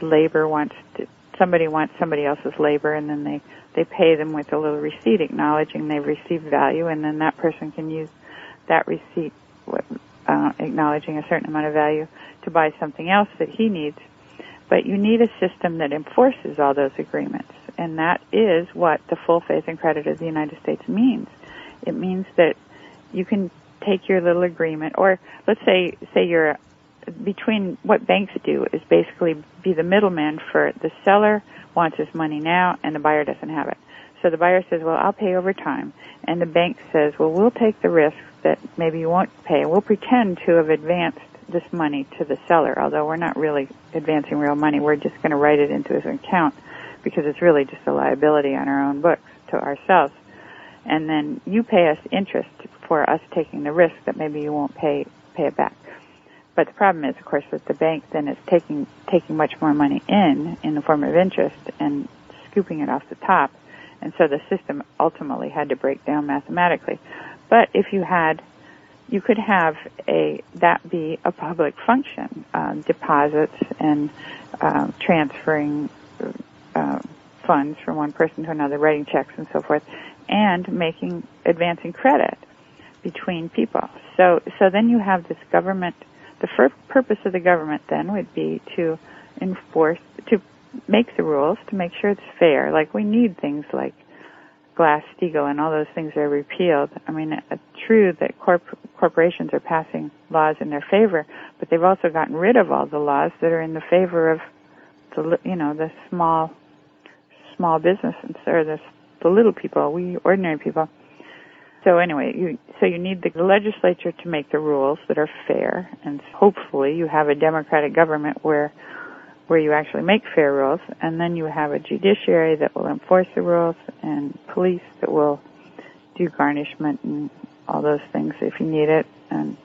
labor wants to, somebody wants somebody else's labor, and then they they pay them with a little receipt acknowledging they've received value, and then that person can use that receipt, uh, acknowledging a certain amount of value, to buy something else that he needs. But you need a system that enforces all those agreements, and that is what the full faith and credit of the United States means. It means that you can take your little agreement, or let's say say you're between what banks do is basically be the middleman for the seller wants his money now and the buyer doesn't have it. So the buyer says, well, I'll pay over time. And the bank says, well, we'll take the risk that maybe you won't pay. We'll pretend to have advanced this money to the seller, although we're not really advancing real money. We're just going to write it into his account because it's really just a liability on our own books to ourselves. And then you pay us interest for us taking the risk that maybe you won't pay pay it back. But the problem is, of course, that the bank then is taking taking much more money in in the form of interest and scooping it off the top, and so the system ultimately had to break down mathematically. But if you had, you could have a that be a public function, uh, deposits and uh, transferring uh, funds from one person to another, writing checks and so forth, and making advancing credit between people. So so then you have this government the first purpose of the government then would be to enforce, to make the rules, to make sure it's fair. Like we need things like Glass-Steagall and all those things are repealed. I mean, it's true that corp- corporations are passing laws in their favor, but they've also gotten rid of all the laws that are in the favor of the, you know, the small, small businesses or the, the little people, we ordinary people. So anyway, you so you need the legislature to make the rules that are fair, and hopefully you have a democratic government where where you actually make fair rules, and then you have a judiciary that will enforce the rules, and police that will do garnishment and all those things if you need it, and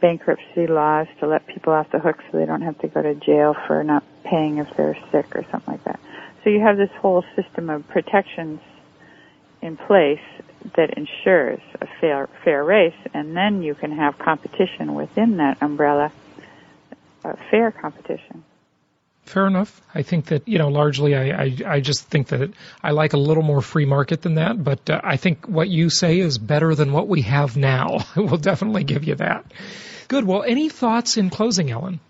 bankruptcy laws to let people off the hook so they don't have to go to jail for not paying if they're sick or something like that. So you have this whole system of protections in place that ensures a fair fair race, and then you can have competition within that umbrella, a fair competition. Fair enough. I think that you know largely. I I, I just think that I like a little more free market than that. But uh, I think what you say is better than what we have now. I will definitely give you that. Good. Well, any thoughts in closing, Ellen?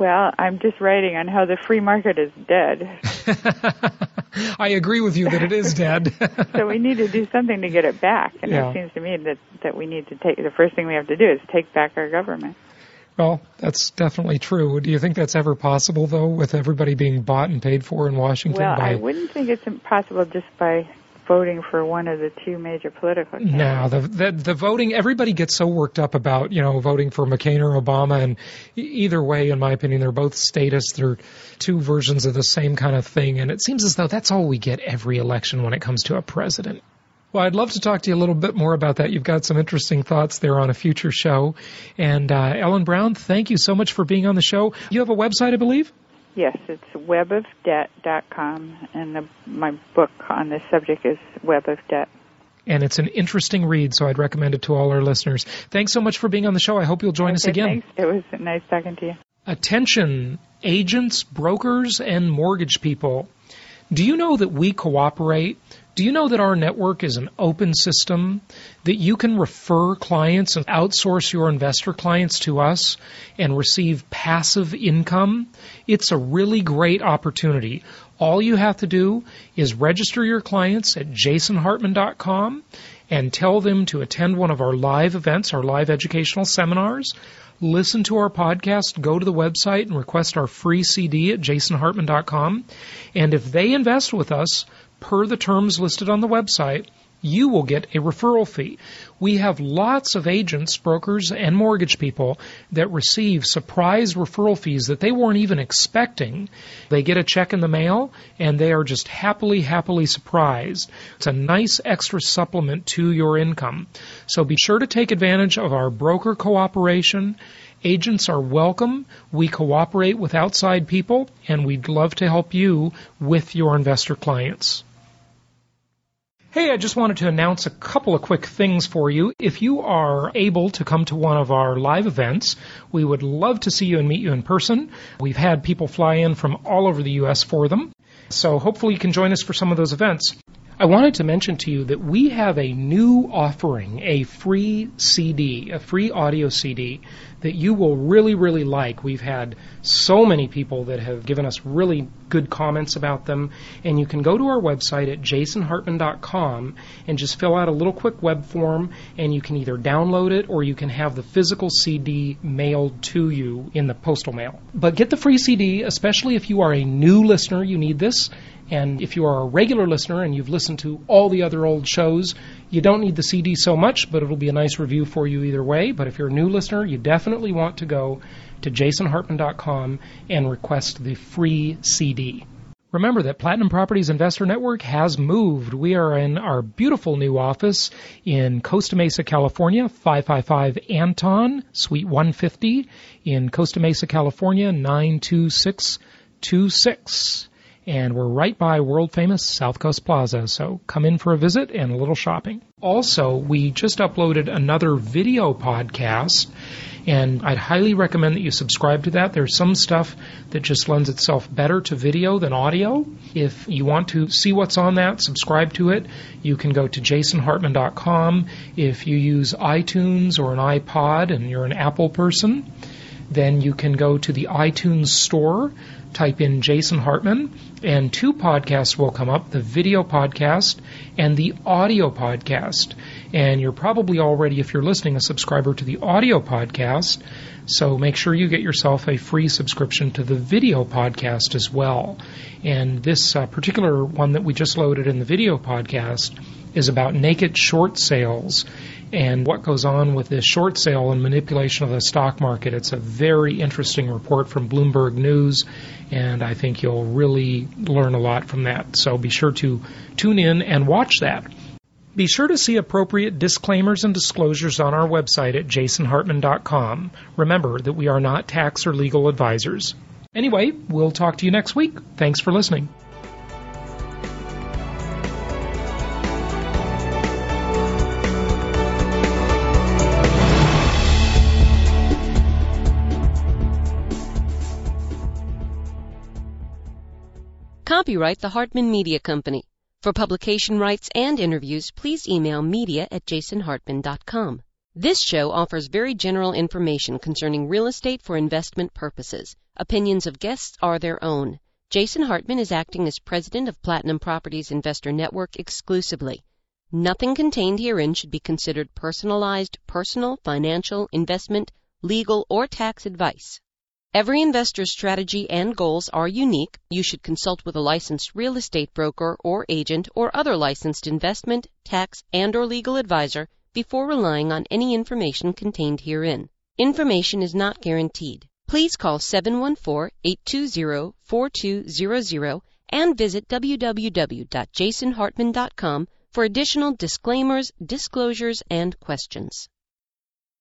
Well, I'm just writing on how the free market is dead. I agree with you that it is dead. so we need to do something to get it back, and Yeah. it seems to me that that we need to take the first thing we have to do is take back our government. well, that's definitely true. Do you think that's ever possible, though, with everybody being bought and paid for in Washington? Well, by I wouldn't think it's impossible just by voting for one of the two major political candidates. No, the, the the voting. Everybody gets so worked up about you know voting for McCain or Obama, and either way, in my opinion, they're both statists. They're two versions of the same kind of thing, and it seems as though that's all we get every election when it comes to a president. Well, I'd love to talk to you a little bit more about that. You've got some interesting thoughts there on a future show. And uh, Ellen Brown, thank you so much for being on the show. You have a website, I believe. Yes, it's webofdebt.com, and the, my book on this subject is Web of Debt. And it's an interesting read, so I'd recommend it to all our listeners. Thanks so much for being on the show. I hope you'll join us again. Thanks. It was nice talking to you. Attention, agents, brokers, and mortgage people. Do you know that we cooperate? Do you know that our network is an open system? That you can refer clients and outsource your investor clients to us and receive passive income? It's a really great opportunity. All you have to do is register your clients at jasonhartman.com and tell them to attend one of our live events, our live educational seminars. Listen to our podcast, go to the website and request our free CD at jasonhartman.com. And if they invest with us per the terms listed on the website, you will get a referral fee. We have lots of agents, brokers, and mortgage people that receive surprise referral fees that they weren't even expecting. They get a check in the mail and they are just happily, happily surprised. It's a nice extra supplement to your income. So be sure to take advantage of our broker cooperation. Agents are welcome. We cooperate with outside people and we'd love to help you with your investor clients. Hey, I just wanted to announce a couple of quick things for you. If you are able to come to one of our live events, we would love to see you and meet you in person. We've had people fly in from all over the U.S. for them. So hopefully you can join us for some of those events. I wanted to mention to you that we have a new offering, a free CD, a free audio CD that you will really, really like. We've had so many people that have given us really good comments about them. And you can go to our website at jasonhartman.com and just fill out a little quick web form, and you can either download it or you can have the physical CD mailed to you in the postal mail. But get the free CD, especially if you are a new listener, you need this. And if you are a regular listener and you've listened to all the other old shows, you don't need the CD so much, but it'll be a nice review for you either way. But if you're a new listener, you definitely want to go to jasonhartman.com and request the free CD. Remember that Platinum Properties Investor Network has moved. We are in our beautiful new office in Costa Mesa, California, 555 Anton, Suite 150 in Costa Mesa, California, 92626 and we're right by world famous South Coast Plaza. So come in for a visit and a little shopping. Also, we just uploaded another video podcast, and I'd highly recommend that you subscribe to that. There's some stuff that just lends itself better to video than audio. If you want to see what's on that, subscribe to it. You can go to jasonhartman.com. If you use iTunes or an iPod and you're an Apple person, then you can go to the iTunes store type in Jason Hartman, and two podcasts will come up the video podcast and the audio podcast. And you're probably already, if you're listening, a subscriber to the audio podcast. So make sure you get yourself a free subscription to the video podcast as well. And this uh, particular one that we just loaded in the video podcast is about naked short sales and what goes on with this short sale and manipulation of the stock market. It's a very interesting report from Bloomberg News, and I think you'll really learn a lot from that. So be sure to tune in and watch that. Be sure to see appropriate disclaimers and disclosures on our website at jasonhartman.com. Remember that we are not tax or legal advisors. Anyway, we'll talk to you next week. Thanks for listening. Copyright the Hartman Media Company. For publication rights and interviews, please email media at jasonhartman.com. This show offers very general information concerning real estate for investment purposes. Opinions of guests are their own. Jason Hartman is acting as president of Platinum Properties Investor Network exclusively. Nothing contained herein should be considered personalized, personal, financial, investment, legal, or tax advice. Every investor's strategy and goals are unique. You should consult with a licensed real estate broker or agent or other licensed investment, tax, and or legal advisor before relying on any information contained herein. Information is not guaranteed. Please call 714-820-4200 and visit www.jasonhartman.com for additional disclaimers, disclosures, and questions.